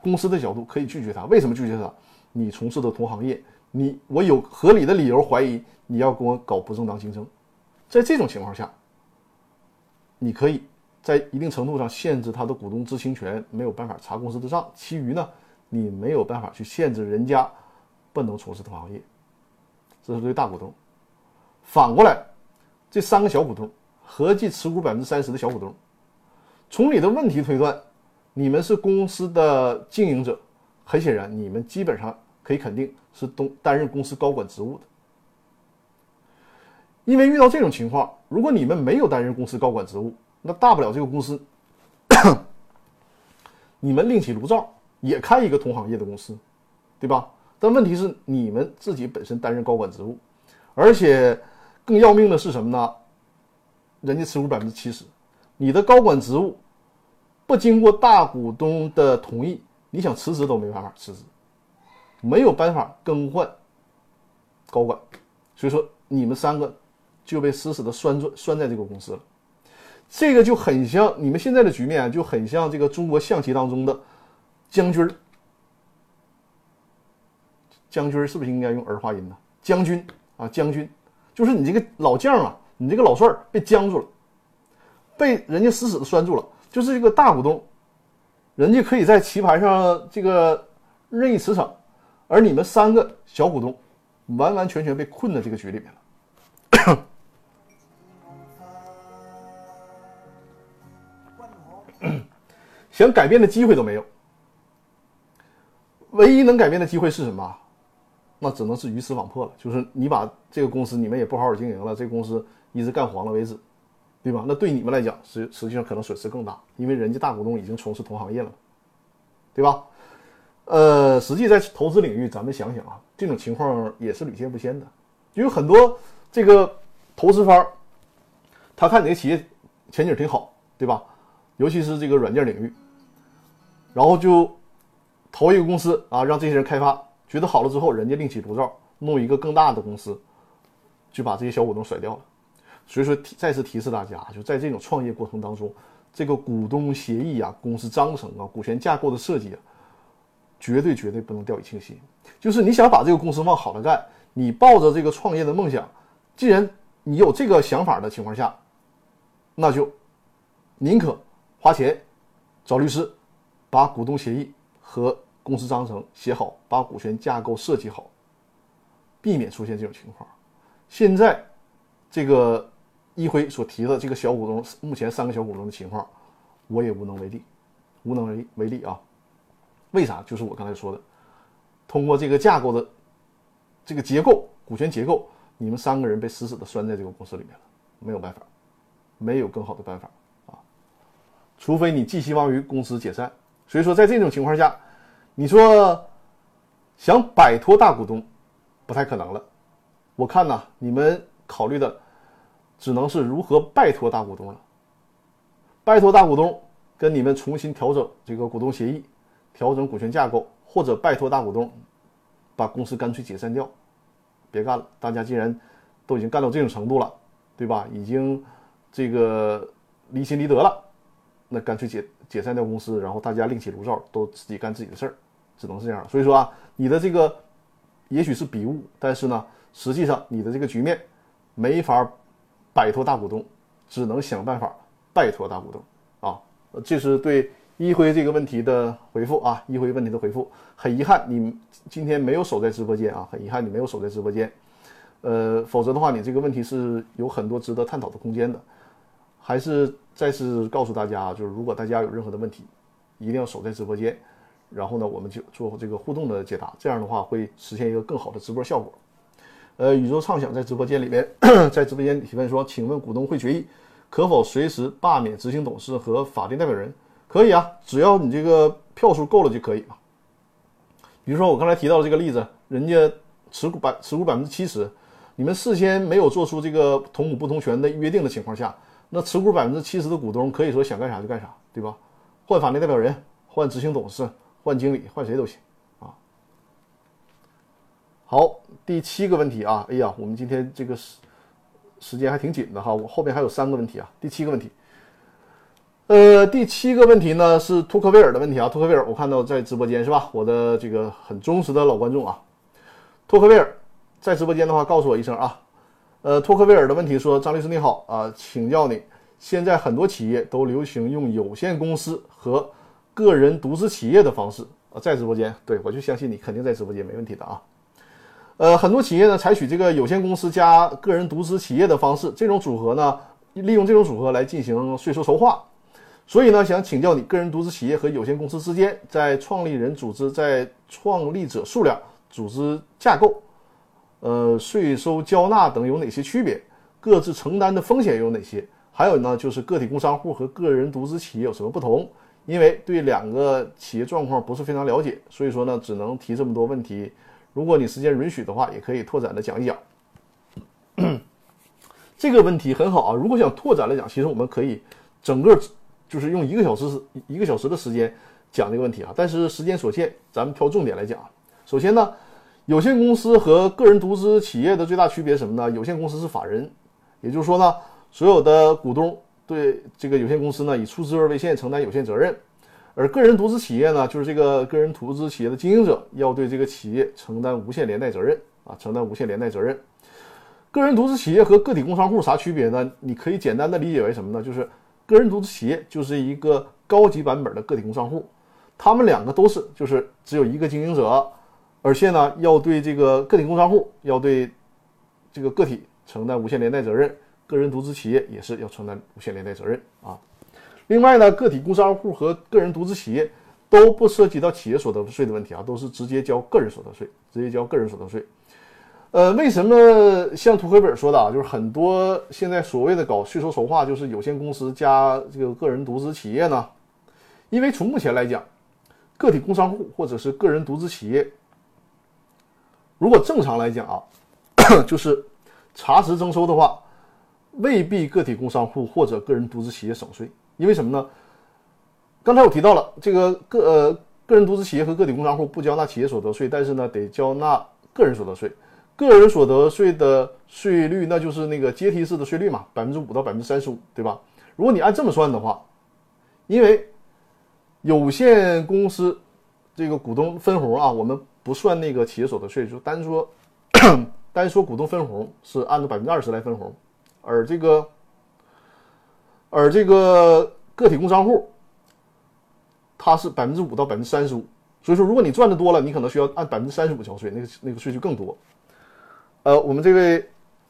公司的角度可以拒绝他，为什么拒绝他？你从事的同行业。你我有合理的理由怀疑你要跟我搞不正当竞争，在这种情况下，你可以在一定程度上限制他的股东知情权，没有办法查公司的账。其余呢，你没有办法去限制人家不能从事同行业。这是对大股东。反过来，这三个小股东合计持股百分之三十的小股东，从你的问题推断，你们是公司的经营者，很显然，你们基本上可以肯定。是东担任公司高管职务的，因为遇到这种情况，如果你们没有担任公司高管职务，那大不了这个公司，你们另起炉灶也开一个同行业的公司，对吧？但问题是你们自己本身担任高管职务，而且更要命的是什么呢？人家持股百分之七十，你的高管职务不经过大股东的同意，你想辞职都没办法辞职。没有办法更换高管，所以说你们三个就被死死的拴住拴在这个公司了。这个就很像你们现在的局面，就很像这个中国象棋当中的将军儿将军儿是不是应该用儿化音呢？将军啊，将军，就是你这个老将啊，你这个老帅被僵住了，被人家死死的拴住了。就是这个大股东，人家可以在棋盘上这个任意驰骋。而你们三个小股东，完完全全被困在这个局里面了，想改变的机会都没有。唯一能改变的机会是什么？那只能是鱼死网破了。就是你把这个公司，你们也不好好经营了，这个公司一直干黄了为止，对吧？那对你们来讲，实实际上可能损失更大，因为人家大股东已经从事同行业了，对吧？呃，实际在投资领域，咱们想想啊，这种情况也是屡见不鲜的。有很多这个投资方，他看你的企业前景挺好，对吧？尤其是这个软件领域，然后就投一个公司啊，让这些人开发，觉得好了之后，人家另起炉灶弄一个更大的公司，就把这些小股东甩掉了。所以说，再次提示大家，就在这种创业过程当中，这个股东协议啊、公司章程啊、股权架构的设计啊。绝对绝对不能掉以轻心。就是你想把这个公司往好了干，你抱着这个创业的梦想，既然你有这个想法的情况下，那就宁可花钱找律师，把股东协议和公司章程写好，把股权架构设计好，避免出现这种情况。现在这个一辉所提的这个小股东，目前三个小股东的情况，我也无能为力，无能为为力啊。为啥？就是我刚才说的，通过这个架构的这个结构，股权结构，你们三个人被死死的拴在这个公司里面了，没有办法，没有更好的办法啊，除非你寄希望于公司解散。所以说，在这种情况下，你说想摆脱大股东，不太可能了。我看呢，你们考虑的只能是如何拜托大股东了。拜托大股东跟你们重新调整这个股东协议，调整股权架构，或者拜托大股东把公司干脆解散掉，别干了。大家既然都已经干到这种程度了，对吧？已经这个离心离德了，那干脆解解散掉公司，然后大家另起炉灶，都自己干自己的事儿，只能是这样。所以说啊，你的这个也许是笔误，但是呢，实际上你的这个局面没法摆脱大股东，只能想办法拜托大股东啊。这是对一辉这个问题的回复啊，一辉问题的回复。很遗憾你今天没有守在直播间啊，很遗憾你没有守在直播间。呃，否则的话，你这个问题是有很多值得探讨的空间的。还是再次告诉大家，就是如果大家有任何的问题，一定要守在直播间，然后呢，我们就做这个互动的解答，这样的话会实现一个更好的直播效果。呃，宇宙畅想在直播间里面，在直播间提问说，请问股东会决议可否随时罢免执行董事和法定代表人？可以啊，只要你这个票数够了就可以嘛。比如说我刚才提到这个例子，人家持股百持股百分之七十。你们事先没有做出这个同股不同权的约定的情况下，那持股百分之七十的股东可以说想干啥就干啥，对吧？换法定代表人，换执行董事，换经理，换谁都行。好，第七个问题啊，哎呀，我们今天这个时时间还挺紧的哈，我后面还有三个问题啊。第七个问题，呃，第七个问题呢是托克维尔的问题啊，托克维尔，我看到在直播间是吧？我的这个很忠实的老观众啊，托克维尔。在直播间的话，告诉我一声啊。呃，托克维尔的问题说：“张律师你好啊，请教你，现在很多企业都流行用有限公司和个人独资企业的方式啊，在直播间，对我就相信你肯定在直播间没问题的啊。呃，很多企业呢采取这个有限公司加个人独资企业的方式，这种组合呢，利用这种组合来进行税收筹划。所以呢，想请教你，个人独资企业和有限公司之间，在创立人组织、在创立者数量、组织架构。”呃，税收交纳等有哪些区别？各自承担的风险有哪些？还有呢，就是个体工商户和个人独资企业有什么不同？因为对两个企业状况不是非常了解，所以说呢，只能提这么多问题。如果你时间允许的话，也可以拓展的讲一讲。这个问题很好啊，如果想拓展来讲，其实我们可以整个就是用一个小时一个小时的时间讲这个问题啊。但是时间所限，咱们挑重点来讲。首先呢。有限公司和个人独资企业的最大区别什么呢？有限公司是法人，也就是说呢，所有的股东对这个有限公司呢以出资额为限，承担有限责任；而个人独资企业呢，就是这个个人独资企业的经营者要对这个企业承担无限连带责任啊，承担无限连带责任。个人独资企业和个体工商户啥区别呢？你可以简单的理解为什么呢？就是个人独资企业就是一个高级版本的个体工商户，他们两个都是就是只有一个经营者。而且呢，要对这个个体工商户要对这个个体承担无限连带责任，个人独资企业也是要承担无限连带责任啊。另外呢，个体工商户和个人独资企业都不涉及到企业所得税的问题啊，都是直接交个人所得税，直接交个人所得税。呃，为什么像涂黑本说的啊，就是很多现在所谓的搞税收筹划，就是有限公司加这个个人独资企业呢？因为从目前来讲，个体工商户或者是个人独资企业。如果正常来讲啊，就是查实征收的话，未必个体工商户或者个人独资企业省税，因为什么呢？刚才我提到了这个个呃个人独资企业和个体工商户不交纳企业所得税，但是呢得交纳个人所得税。个人所得税的税率那就是那个阶梯式的税率嘛，百分之五到百分之三十五，对吧？如果你按这么算的话，因为有限公司这个股东分红啊，我们。不算那个企业所得税，就单说 单说股东分红是按照百分之二十来分红，而这个而这个个体工商户，它是百分之五到百分之三十五。所以说，如果你赚的多了，你可能需要按百分之三十五交税，那个那个税就更多。呃，我们这位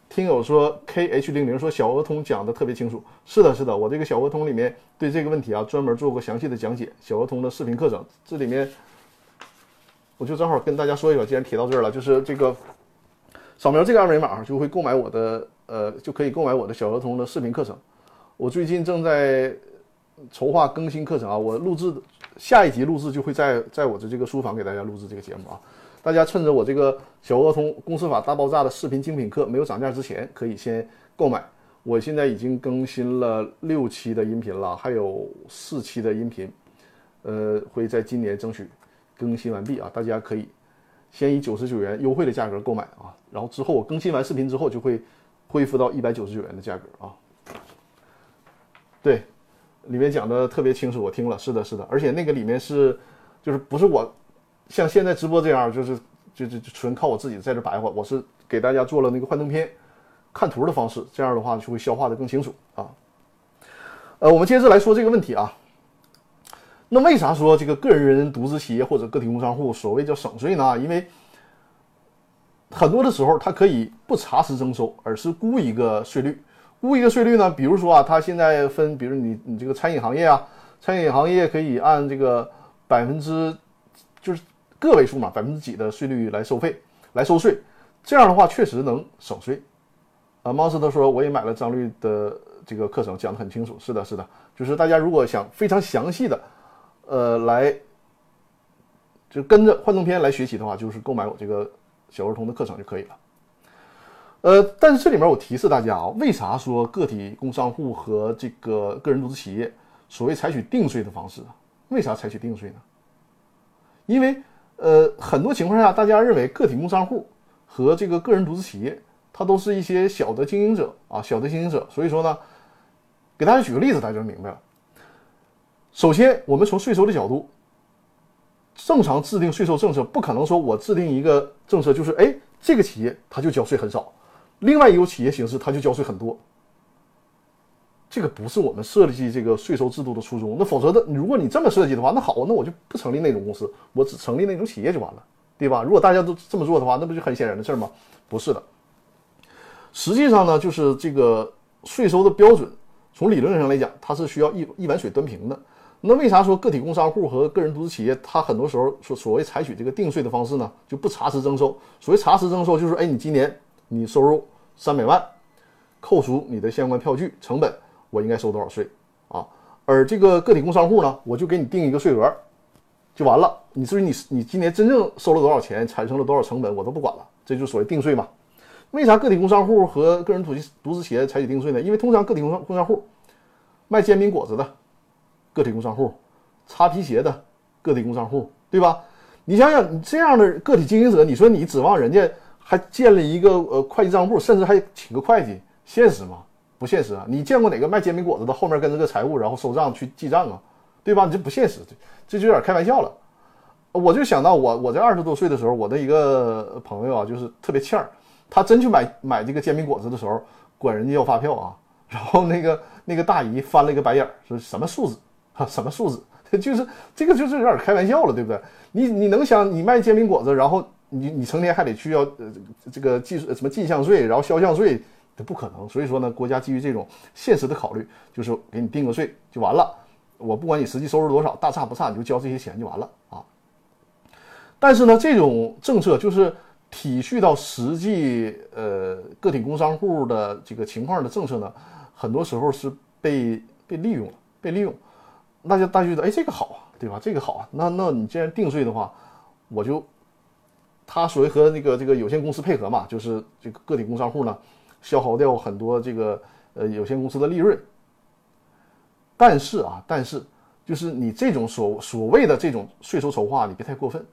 听友说，K H 零零说小鹅通讲的特别清楚，是的，是的，我这个小鹅通里面对这个问题啊专门做过详细的讲解，小鹅通的视频课程，这里面。我就正好跟大家说一说，既然提到这儿了，就是这个扫描这个二维码就会购买我的呃，就可以购买我的小额通的视频课程。我最近正在筹划更新课程啊，我录制下一集录制就会在在我的这个书房给大家录制这个节目啊。大家趁着我这个小额通公司法大爆炸的视频精品课没有涨价之前，可以先购买。我现在已经更新了六期的音频了，还有四期的音频，呃，会在今年争取更新完毕啊。大家可以先以九十九元优惠的价格购买啊，然后之后我更新完视频之后就会恢复到一百九十九元的价格啊。对，里面讲的特别清楚，我听了，是的，是的，而且那个里面是就是不是我像现在直播这样，就是就就就纯靠我自己在这白话，我是给大家做了那个幻灯片。看图的方式，这样的话就会消化的更清楚啊。呃，我们接着来说这个问题啊。那为啥说这个个人独资企业或者个体工商户所谓叫省税呢？因为很多的时候它可以不查实征收，而是估一个税率。估一个税率呢，比如说啊，它现在分，比如你你这个餐饮行业啊，餐饮行业可以按这个百分之就是个位数嘛，百分之几的税率来收费来收税，这样的话确实能省税。啊，猫斯特说我也买了张律的这个课程，讲得很清楚。是的，是的，就是大家如果想非常详细的，呃，来就跟着幻灯片来学习的话，就是购买我这个小儿童的课程就可以了。呃，但是这里面我提示大家啊，为啥说个体工商户和这个个人独资企业所谓采取定税的方式？为啥采取定税呢？因为呃，很多情况下大家认为个体工商户和这个个人独资企业。它都是一些小的经营者啊，小的经营者，所以说呢，给大家举个例子，大家就明白了。首先，我们从税收的角度，正常制定税收政策，不可能说我制定一个政策就是，哎，这个企业它就交税很少，另外一个企业形式它就交税很多。这个不是我们设计这个税收制度的初衷。那否则的，如果你这么设计的话，那好，那我就不成立那种公司，我只成立那种企业就完了，对吧？如果大家都这么做的话，那不就很显然的事吗？不是的。实际上呢，就是这个税收的标准，从理论上来讲，它是需要一一碗水端平的。那为啥说个体工商户和个人独资企业，它很多时候所所谓采取这个定税的方式呢？就不查实征收。所谓查实征收，就是哎，你今年你收入三百万，扣除你的相关票据成本，我应该收多少税啊？而这个个体工商户呢，我就给你定一个税额，就完了。你至于你你今年真正收了多少钱，产生了多少成本，我都不管了。这就所谓定税嘛。为啥个体工商户和个人独独资企业采取定税呢？因为通常个体工商工商户卖煎饼果子的个体工商户，擦皮鞋的个体工商户，对吧？你想想，你这样的个体经营者，你说你指望人家还建了一个呃会计账簿，甚至还请个会计，现实吗？不现实啊！你见过哪个卖煎饼果子的后面跟着个财务，然后收账去记账啊？对吧？你这不现实，这这就有点开玩笑了。我就想到我我在二十多岁的时候，我的一个朋友啊，就是特别欠儿。他真去买买这个煎饼果子的时候，管人家要发票啊，然后那个那个大姨翻了一个白眼儿，说什么素质啊，什么素质，就是这个就是有点开玩笑了，对不对？你你能想你卖煎饼果子，然后你你成天还得去要呃这个计什么进项税，然后销项税，这不可能。所以说呢，国家基于这种现实的考虑，就是给你定个税就完了，我不管你实际收入多少，大差不差，你就交这些钱就完了啊。但是呢，这种政策就是。体恤到实际，呃，个体工商户的这个情况的政策呢，很多时候是被被利用了，被利用。那就大家觉得，哎，这个好啊，对吧？这个好啊。那那你既然定税的话，我就他所谓和那个这个有限公司配合嘛，就是这个个体工商户呢，消耗掉很多这个呃有限公司的利润。但是啊，但是就是你这种所所谓的这种税收筹划，你别太过分。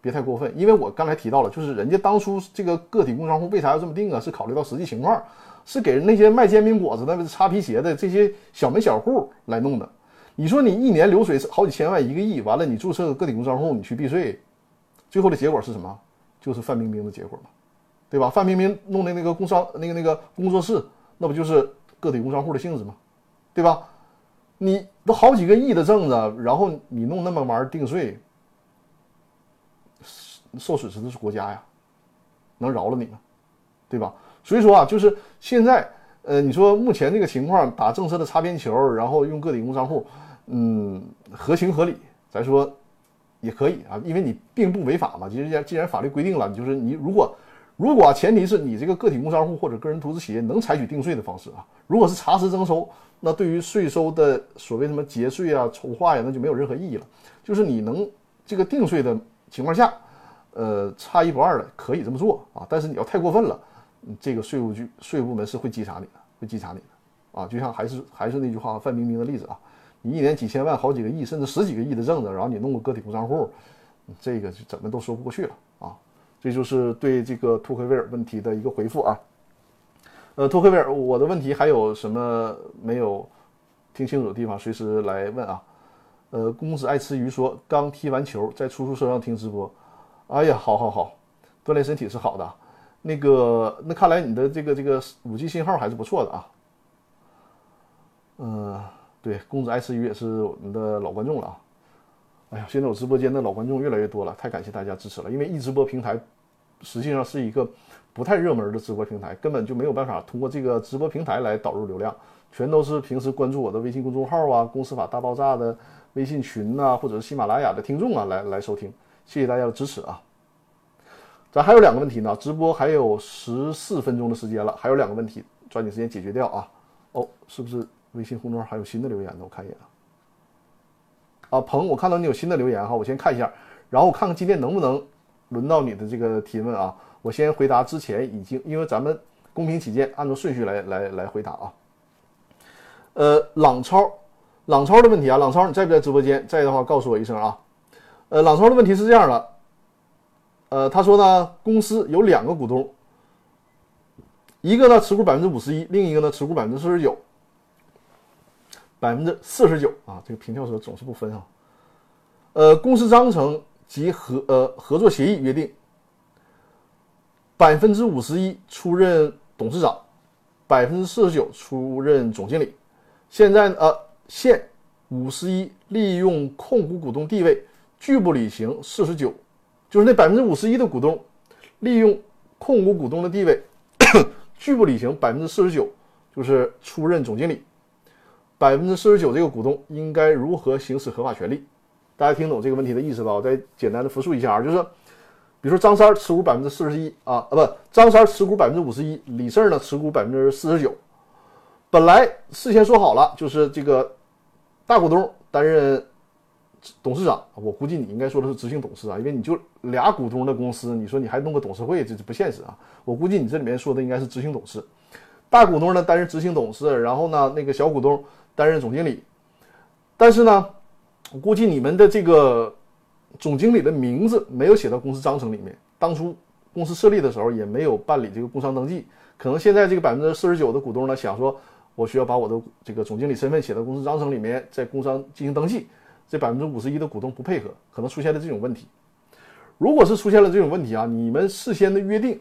别太过分，因为我刚才提到了，就是人家当初这个个体工商户为啥要这么定啊？是考虑到实际情况，是给那些卖煎饼果子的、擦皮鞋的这些小门小户来弄的。你说你一年流水是好几千万、一个亿，完了你注册个体工商户，你去避税，最后的结果是什么？就是范冰冰的结果嘛，对吧？范冰冰弄的那个工商那个那个工作室，那不就是个体工商户的性质吗？对吧？你都好几个亿的挣着，然后你弄那么玩意儿定税。受损失的是国家呀，能饶了你吗？对吧？所以说啊，就是现在，呃，你说目前这个情况，打政策的擦边球，然后用个体工商户，嗯，合情合理，咱说也可以啊，因为你并不违法嘛。既然既然法律规定了，就是你如果如果前提是你这个个体工商户或者个人独资企业能采取定税的方式啊，如果是查实征收，那对于税收的所谓什么节税啊、筹划呀，那就没有任何意义了。就是你能这个定税的情况下。呃，差一不二的可以这么做啊，但是你要太过分了，这个税务局、税务部门是会稽查你的，会稽查你的。啊，就像还是还是那句话，范冰冰的例子啊，你一年几千万、好几个亿，甚至十几个亿的挣着，然后你弄个个体工账户，这个就怎么都说不过去了啊。这就是对这个托克维尔问题的一个回复啊。呃，托克维尔，我的问题还有什么没有听清楚的地方，随时来问啊。呃，公子爱吃鱼说刚踢完球，在出租车上听直播，哎呀，好好好，锻炼身体是好的。那个，那看来你的这个这个五 G 信号还是不错的啊。嗯，对，公子爱吃鱼也是我们的老观众了啊。哎呀，现在我直播间的老观众越来越多了，太感谢大家支持了。因为一直播平台实际上是一个不太热门的直播平台，根本就没有办法通过这个直播平台来导入流量，全都是平时关注我的微信公众号啊、公司法大爆炸的。微信群呐，或者是喜马拉雅的听众啊，来来收听，谢谢大家的支持啊！咱还有两个问题呢，直播还有十四分钟的时间了，还有两个问题，抓紧时间解决掉啊！哦，是不是微信公众号还有新的留言呢？我看一眼啊！啊，鹏，我看到你有新的留言哈，我先看一下，然后我看看今天能不能轮到你的这个提问啊！我先回答之前已经，因为咱们公平起见，按照顺序来来来回答啊。呃，朗超。朗超的问题啊，朗超你在不在直播间？在的话告诉我一声啊。呃，朗超的问题是这样的，呃，他说呢，公司有两个股东，一个呢持股百分之五十一，另一个呢持股百分之四十九，百分之四十九啊，这个平跳车总是不分啊。呃，公司章程及合呃合作协议约定，百分之五十一出任董事长，百分之四十九出任总经理。现在呃。现五十一利用控股股东地位拒不履行四十九，就是那百分之五十一的股东利用控股股东的地位 拒不履行百分之四十九，就是出任总经理。百分之四十九这个股东应该如何行使合法权利？大家听懂这个问题的意思吧？我再简单的复述一下啊，就是比如说张三持股百分之四十一啊啊不，张三持股百分之五十一，李四呢持股百分之四十九。本来事先说好了，就是这个。大股东担任董事长，我估计你应该说的是执行董事啊，因为你就俩股东的公司，你说你还弄个董事会，这这不现实啊。我估计你这里面说的应该是执行董事，大股东呢担任执行董事，然后呢那个小股东担任总经理。但是呢，我估计你们的这个总经理的名字没有写到公司章程里面，当初公司设立的时候也没有办理这个工商登记，可能现在这个百分之四十九的股东呢想说。我需要把我的这个总经理身份写到公司章程里面，在工商进行登记。这百分之五十一的股东不配合，可能出现了这种问题。如果是出现了这种问题啊，你们事先的约定，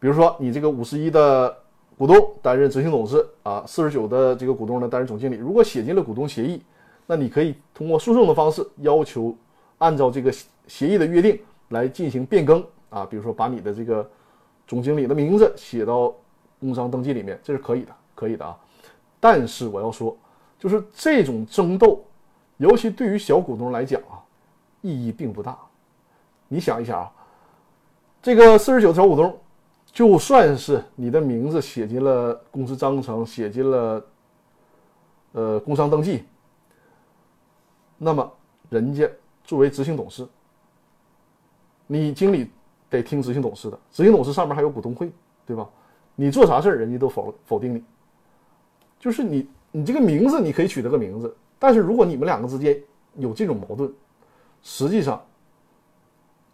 比如说你这个五十一的股东担任执行董事啊，四十九的这个股东呢担任总经理，如果写进了股东协议，那你可以通过诉讼的方式要求按照这个协议的约定来进行变更啊，比如说把你的这个总经理的名字写到工商登记里面，这是可以的。可以的啊，但是我要说，就是这种争斗，尤其对于小股东来讲啊，意义并不大。你想一想啊，这个四十九小股东，就算是你的名字写进了公司章程，写进了呃工商登记，那么人家作为执行董事，你经理得听执行董事的，执行董事上面还有股东会，对吧？你做啥事儿，人家都否否定你。就是你，你这个名字你可以取得个名字，但是如果你们两个之间有这种矛盾，实际上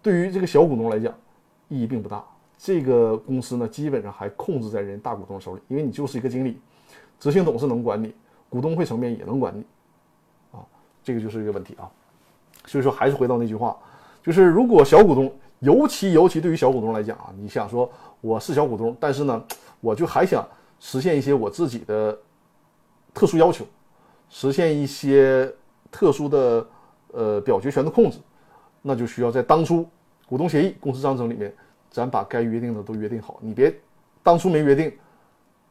对于这个小股东来讲意义并不大。这个公司呢，基本上还控制在人大股东手里，因为你就是一个经理，执行董事能管你，股东会层面也能管你，啊，这个就是一个问题啊。所以说，还是回到那句话，就是如果小股东，尤其尤其对于小股东来讲啊，你想说我是小股东，但是呢，我就还想实现一些我自己的。特殊要求，实现一些特殊的呃表决权的控制，那就需要在当初股东协议、公司章程里面，咱把该约定的都约定好。你别当初没约定，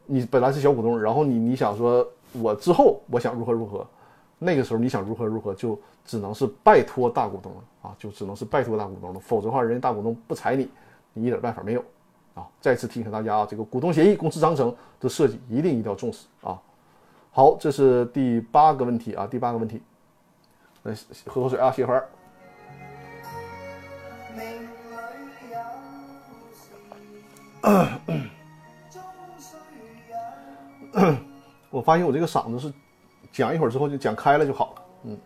你本来是小股东，然后你你想说我之后我想如何如何，那个时候你想如何如何，就只能是拜托大股东了啊，就只能是拜托大股东了。否则的话，人家大股东不睬你，你一点办法没有啊。再次提醒大家啊，这个股东协议、公司章程的设计一定一定要重视啊。好，这是第八个问题啊，第八个问题，来喝口水啊，歇会儿。我发现我这个嗓子是讲一会儿之后就讲开了就好了。嗯。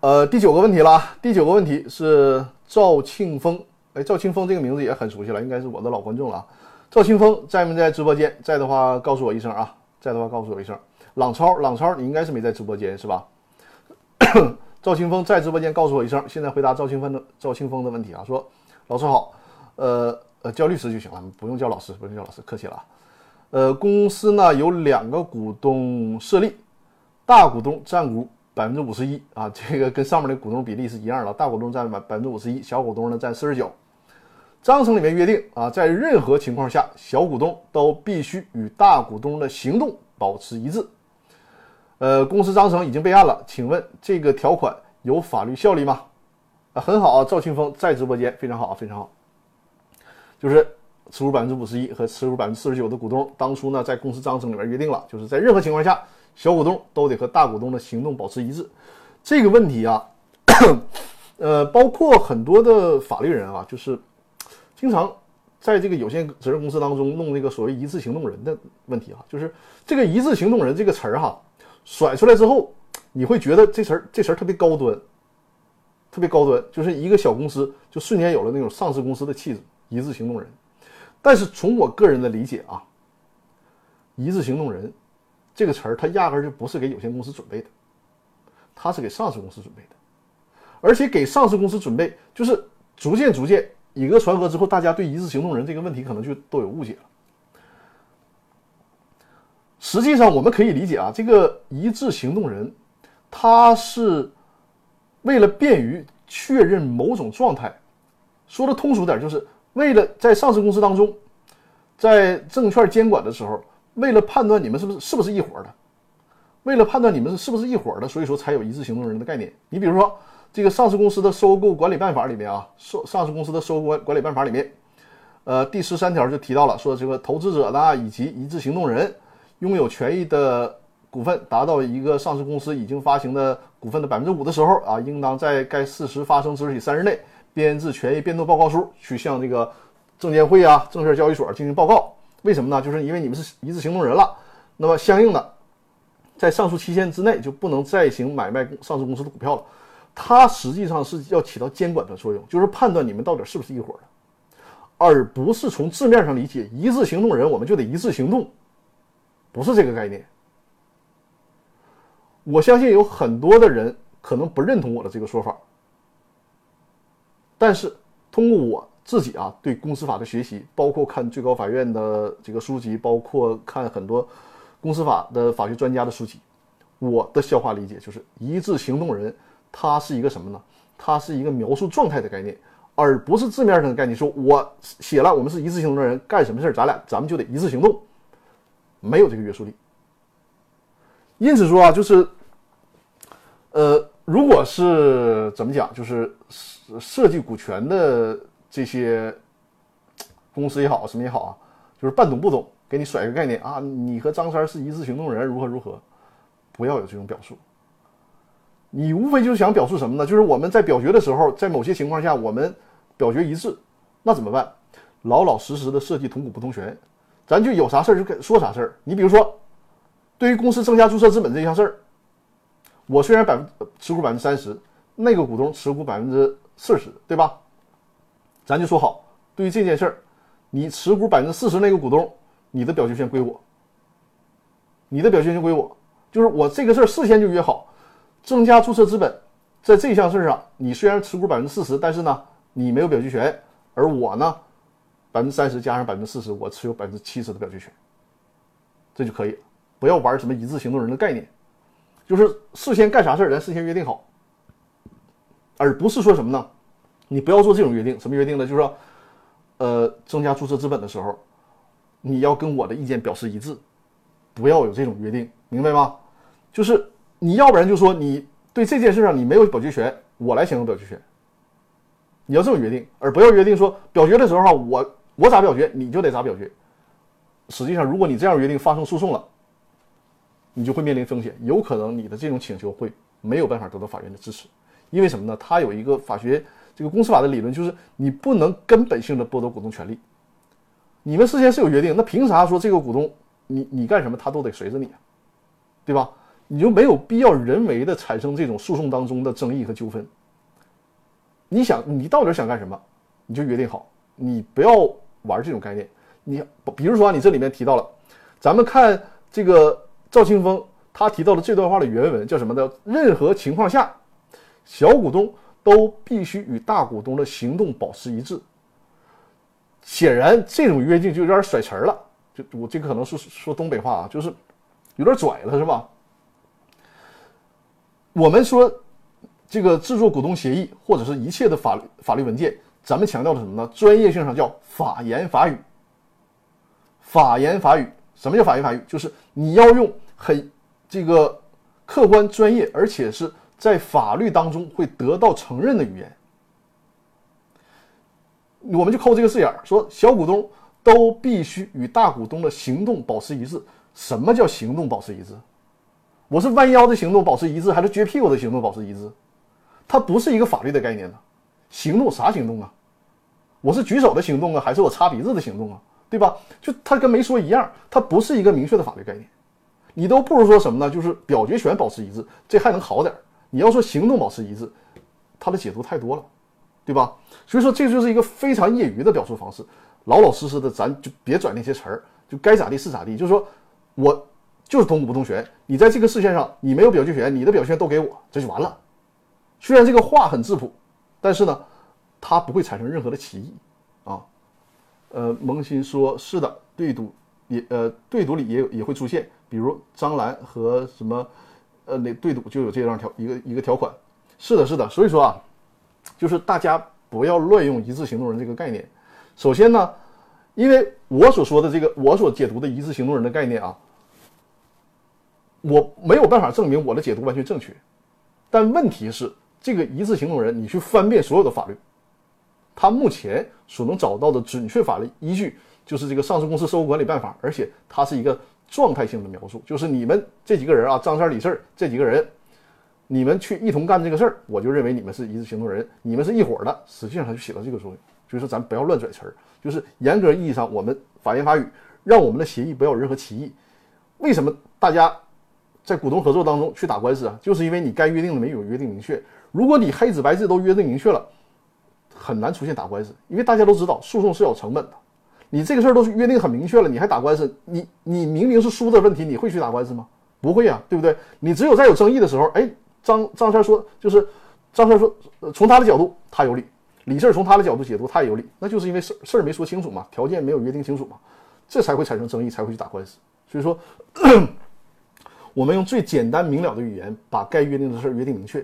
呃，第九个问题了。第九个问题是赵庆峰。哎，赵庆峰这个名字也很熟悉了，应该是我的老观众了。赵庆峰在没在直播间？在的话告诉我一声啊！在的话告诉我一声。朗超，朗超，你应该是没在直播间是吧？赵庆峰在直播间告诉我一声。现在回答赵庆峰的赵庆峰的问题啊，说老师好，呃呃，叫律师就行了，不用叫老师，不用叫老师，客气了啊。呃，公司呢有两个股东设立，大股东占股百分之五十一啊，这个跟上面的股东比例是一样的，大股东占百百分之五十一，小股东呢占四十九。章程里面约定啊，在任何情况下，小股东都必须与大股东的行动保持一致。呃，公司章程已经备案了，请问这个条款有法律效力吗？啊，很好啊，赵清峰在直播间，非常好，非常好。就是持股百分之五十一和持股百分之四十九的股东，当初呢在公司章程里面约定了，就是在任何情况下，小股东都得和大股东的行动保持一致。这个问题啊，呃，包括很多的法律人啊，就是经常在这个有限责任公司当中弄那个所谓一致行动人的问题啊，就是这个一致行动人这个词儿哈。甩出来之后，你会觉得这词儿这词儿特别高端，特别高端，就是一个小公司就瞬间有了那种上市公司的气质，一致行动人。但是从我个人的理解啊，一致行动人这个词儿，它压根儿就不是给有限公司准备的，它是给上市公司准备的，而且给上市公司准备，就是逐渐逐渐以讹传讹之后，大家对一致行动人这个问题可能就都有误解了。实际上，我们可以理解啊，这个一致行动人，他是为了便于确认某种状态，说的通俗点，就是为了在上市公司当中，在证券监管的时候，为了判断你们是不是是不是一伙的，为了判断你们是是不是一伙的，所以说才有一致行动人的概念。你比如说，这个上市公司的收购管理办法里面啊，收上市公司的收购管管理办法里面，呃，第十三条就提到了，说这个投资者呢以及一致行动人。拥有权益的股份达到一个上市公司已经发行的股份的百分之五的时候啊，应当在该事实发生之日起三日内编制权益变动报告书，去向这个证监会啊、证券交易所进行报告。为什么呢？就是因为你们是一致行动人了，那么相应的，在上述期限之内就不能再行买卖上市公司的股票了。它实际上是要起到监管的作用，就是判断你们到底是不是一伙的，而不是从字面上理解一致行动人我们就得一致行动。不是这个概念，我相信有很多的人可能不认同我的这个说法，但是通过我自己啊对公司法的学习，包括看最高法院的这个书籍，包括看很多公司法的法学专家的书籍，我的消化理解就是一致行动人，它是一个什么呢？它是一个描述状态的概念，而不是字面上的概念。说我写了，我们是一致行动人，干什么事儿，咱俩咱们就得一致行动。没有这个约束力，因此说啊，就是，呃，如果是怎么讲，就是设计股权的这些公司也好，什么也好啊，就是半懂不懂，给你甩个概念啊，你和张三是一致行动人，如何如何，不要有这种表述。你无非就是想表述什么呢？就是我们在表决的时候，在某些情况下，我们表决一致，那怎么办？老老实实的设计同股不同权。咱就有啥事儿就说啥事儿。你比如说，对于公司增加注册资本这项事儿，我虽然百分持股百分之三十，那个股东持股百分之四十，对吧？咱就说好，对于这件事儿，你持股百分之四十那个股东，你的表决权归我，你的表决权归我。就是我这个事儿事先就约好，增加注册资本，在这项事儿上，你虽然持股百分之四十，但是呢，你没有表决权，而我呢？百分之三十加上百分之四十，我持有百分之七十的表决权，这就可以了。不要玩什么一致行动人的概念，就是事先干啥事儿，咱事先约定好，而不是说什么呢？你不要做这种约定。什么约定呢？就是说，呃，增加注册资本的时候，你要跟我的意见表示一致，不要有这种约定，明白吗？就是你要不然就说你对这件事上你没有表决权，我来享有表决权。你要这么约定，而不要约定说表决的时候哈我。我咋表决，你就得咋表决。实际上，如果你这样约定发生诉讼了，你就会面临风险，有可能你的这种请求会没有办法得到法院的支持。因为什么呢？它有一个法学这个公司法的理论，就是你不能根本性的剥夺股东权利。你们事先是有约定，那凭啥说这个股东你你干什么他都得随着你，对吧？你就没有必要人为的产生这种诉讼当中的争议和纠纷。你想你到底想干什么，你就约定好，你不要玩这种概念。你比如说，你这里面提到了，咱们看这个赵清峰他提到的这段话的原文叫什么呢？任何情况下，小股东都必须与大股东的行动保持一致。显然，这种约定就有点甩词儿了。就我这个可能是说东北话啊，就是有点拽了，是吧？我们说这个制作股东协议或者是一切的法律法律文件，咱们强调的什么呢？专业性上叫法言法语。法言法语，什么叫法律法律？就是你要用很这个客观专业，而且是在法律当中会得到承认的语言。我们就扣这个字眼儿，说小股东都必须与大股东的行动保持一致。什么叫行动保持一致？我是弯腰的行动保持一致，还是撅屁股的行动保持一致？它不是一个法律的概念呢。行动啥行动啊？我是举手的行动啊，还是我擦鼻子的行动啊？对吧？就他跟没说一样，他不是一个明确的法律概念。你都不如说什么呢？就是表决权保持一致，这还能好点你要说行动保持一致，它的解读太多了。对吧？所以说这就是一个非常业余的表述方式，老老实实的，咱就别转那些词儿，就该咋地是咋地。就是说，我就是同股不同权，你在这个事件上你没有表决权，你的表决权都给我，这就完了。虽然这个话很质朴，但是呢，它不会产生任何的歧义。呃，萌新说是的，对赌也呃对赌里也有也会出现，比如张兰和什么呃那对赌就有这样条一个一个条款。是的，是的，所以说啊。就是大家不要乱用一致行动人这个概念。首先呢，因为我所说的这个，我所解读的一致行动人的概念啊，我没有办法证明我的解读完全正确。但问题是，这个一致行动人，你去翻遍所有的法律，他目前所能找到的准确法律依据就是这个上市公司收购管理办法，而且它是一个状态性的描述，就是你们这几个人啊，张三李四这几个人。你们去一同干这个事儿，我就认为你们是一致行动人，你们是一伙的。实际上，它就起到这个作用。所以说，咱不要乱拽词儿。就是严格意义上，我们法言法语，让我们的协议不要有任何歧义。为什么大家在股东合作当中去打官司啊？就是因为你该约定的没有约定明确。如果你黑纸白字都约定明确了，很难出现打官司，因为大家都知道诉讼是有成本的。你这个事儿都是约定很明确了，你还打官司？你你明明是输的问题，你会去打官司吗？不会呀，对不对？你只有在有争议的时候，哎。张张三说，就是张三说，从他的角度他有理，李四从他的角度解读他也有理，那就是因为事事儿没说清楚嘛，条件没有约定清楚嘛，这才会产生争议，才会去打官司。所以说，我们用最简单明了的语言把该约定的事儿约定明确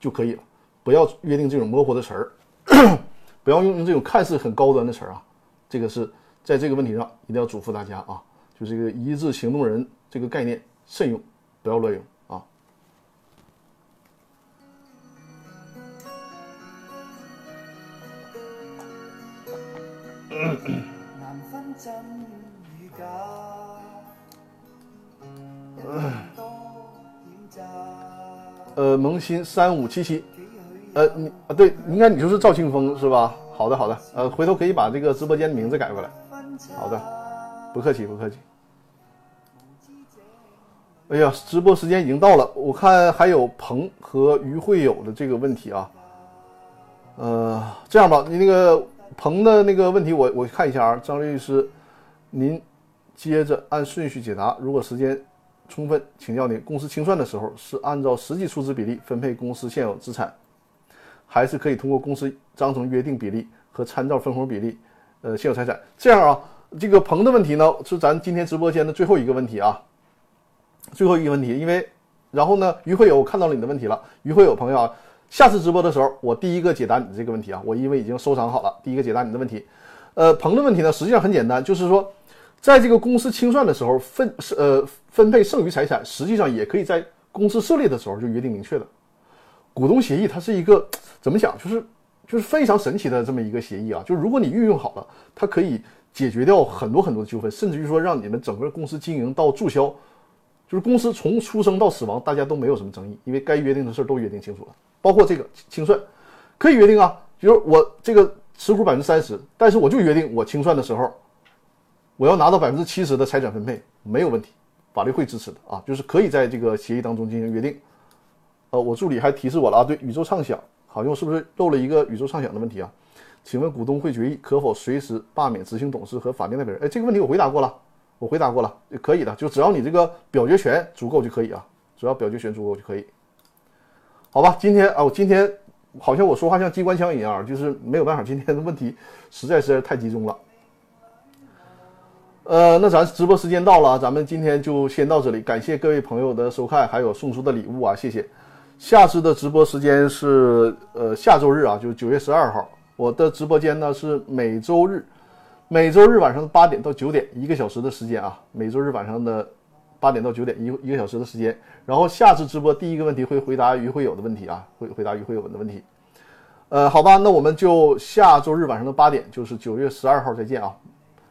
就可以了，不要约定这种模糊的词儿，不要用用这种看似很高端的词儿啊。这个是在这个问题上一定要嘱咐大家啊，就这个一致行动人这个概念慎用，不要乱用啊。呃，萌新三五七七，呃，你啊，对，应该你就是赵清风是吧？好的，好的，呃，回头可以把这个直播间名字改过来。好的，不客气，不客气。哎呀，直播时间已经到了，我看还有鹏和于会友的这个问题啊。呃，这样吧，你那个。鹏的那个问题，我我看一下啊，张律师，您接着按顺序解答。如果时间充分，请教您，公司清算的时候是按照实际出资比例分配公司现有资产，还是可以通过公司章程约定比例和参照分红比例，呃，现有财产？这样啊，这个鹏的问题呢，是咱今天直播间的最后一个问题啊，最后一个问题，因为然后呢，于会友我看到了你的问题了，于会友朋友啊。下次直播的时候，我第一个解答你这个问题啊，我因为已经收藏好了，第一个解答你的问题。呃，鹏的问题呢，实际上很简单，就是说，在这个公司清算的时候分呃分配剩余财产，实际上也可以在公司设立的时候就约定明确的。股东协议它是一个 怎么讲，就是就是非常神奇的这么一个协议啊，就是如果你运用好了，它可以解决掉很多很多的纠纷，甚至于说让你们整个公司经营到注销，就是公司从出生到死亡大家都没有什么争议，因为该约定的事儿都约定清楚了。包括这个清算，可以约定啊，就是我这个持股百分之三十，但是我就约定我清算的时候，我要拿到百分之七十的财产分配，没有问题，法律会支持的啊，就是可以在这个协议当中进行约定。呃，我助理还提示我了啊，对，宇宙畅想，好像是不是漏了一个宇宙畅想的问题啊？请问股东会决议可否随时罢免执行董事和法定代表人？哎，这个问题我回答过了，我回答过了，可以的，就只要你这个表决权足够就可以啊，只要表决权足够就可以。好吧，今天啊，我今天好像我说话像机关枪一样，就是没有办法，今天的问题实在是太集中了。呃，那咱直播时间到了，咱们今天就先到这里，感谢各位朋友的收看，还有送出的礼物啊，谢谢。下次的直播时间是呃下周日啊，就是九月十二号。我的直播间呢是每周日，每周日晚上的八点到九点，一个小时的时间啊。每周日晚上的八点到九点，一一个小时的时间。然后下次直播第一个问题会回答于会友的问题啊，会回答于会友的问题。呃，好吧，那我们就下周日晚上的八点，就是九月十二号再见啊。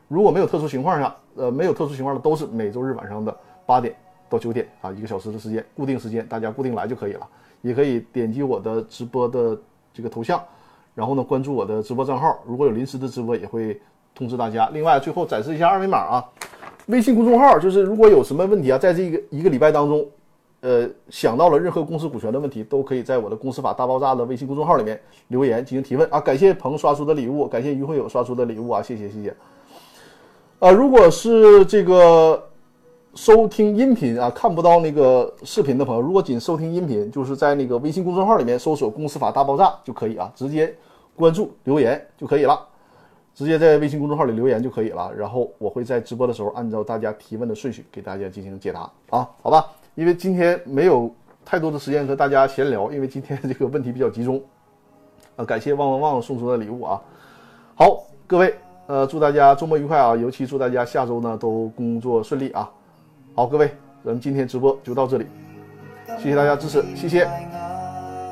如果没有特殊情况下，呃，没有特殊情况的都是每周日晚上的八点到九点啊，一个小时的时间，固定时间，大家固定来就可以了。也可以点击我的直播的这个头像。然后呢，关注我的直播账号，如果有临时的直播，也会通知大家。另外，最后展示一下二维码啊，微信公众号就是如果有什么问题啊，在这个一个礼拜当中，呃，想到了任何公司股权的问题，都可以在我的公司法大爆炸的微信公众号里面留言进行提问啊。感谢鹏刷出的礼物，感谢于会友刷出的礼物啊，谢谢谢谢。啊，如果是这个。收听音频啊，看不到那个视频的朋友，如果仅收听音频，就是在那个微信公众号里面搜索“公司法大爆炸”就可以啊，直接关注留言就可以了，直接在微信公众号里留言就可以了。然后我会在直播的时候按照大家提问的顺序给大家进行解答啊，好吧？因为今天没有太多的时间和大家闲聊，因为今天这个问题比较集中啊。感谢旺旺旺送出的礼物啊，好，各位，呃，祝大家周末愉快啊，尤其祝大家下周呢都工作顺利啊。好，各位，咱们今天直播就到这里，谢谢大家支持，谢谢，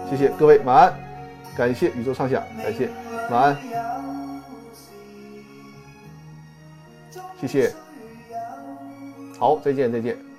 谢谢各位，晚安，感谢宇宙畅想，感谢，晚安，谢谢，好，再见，再见。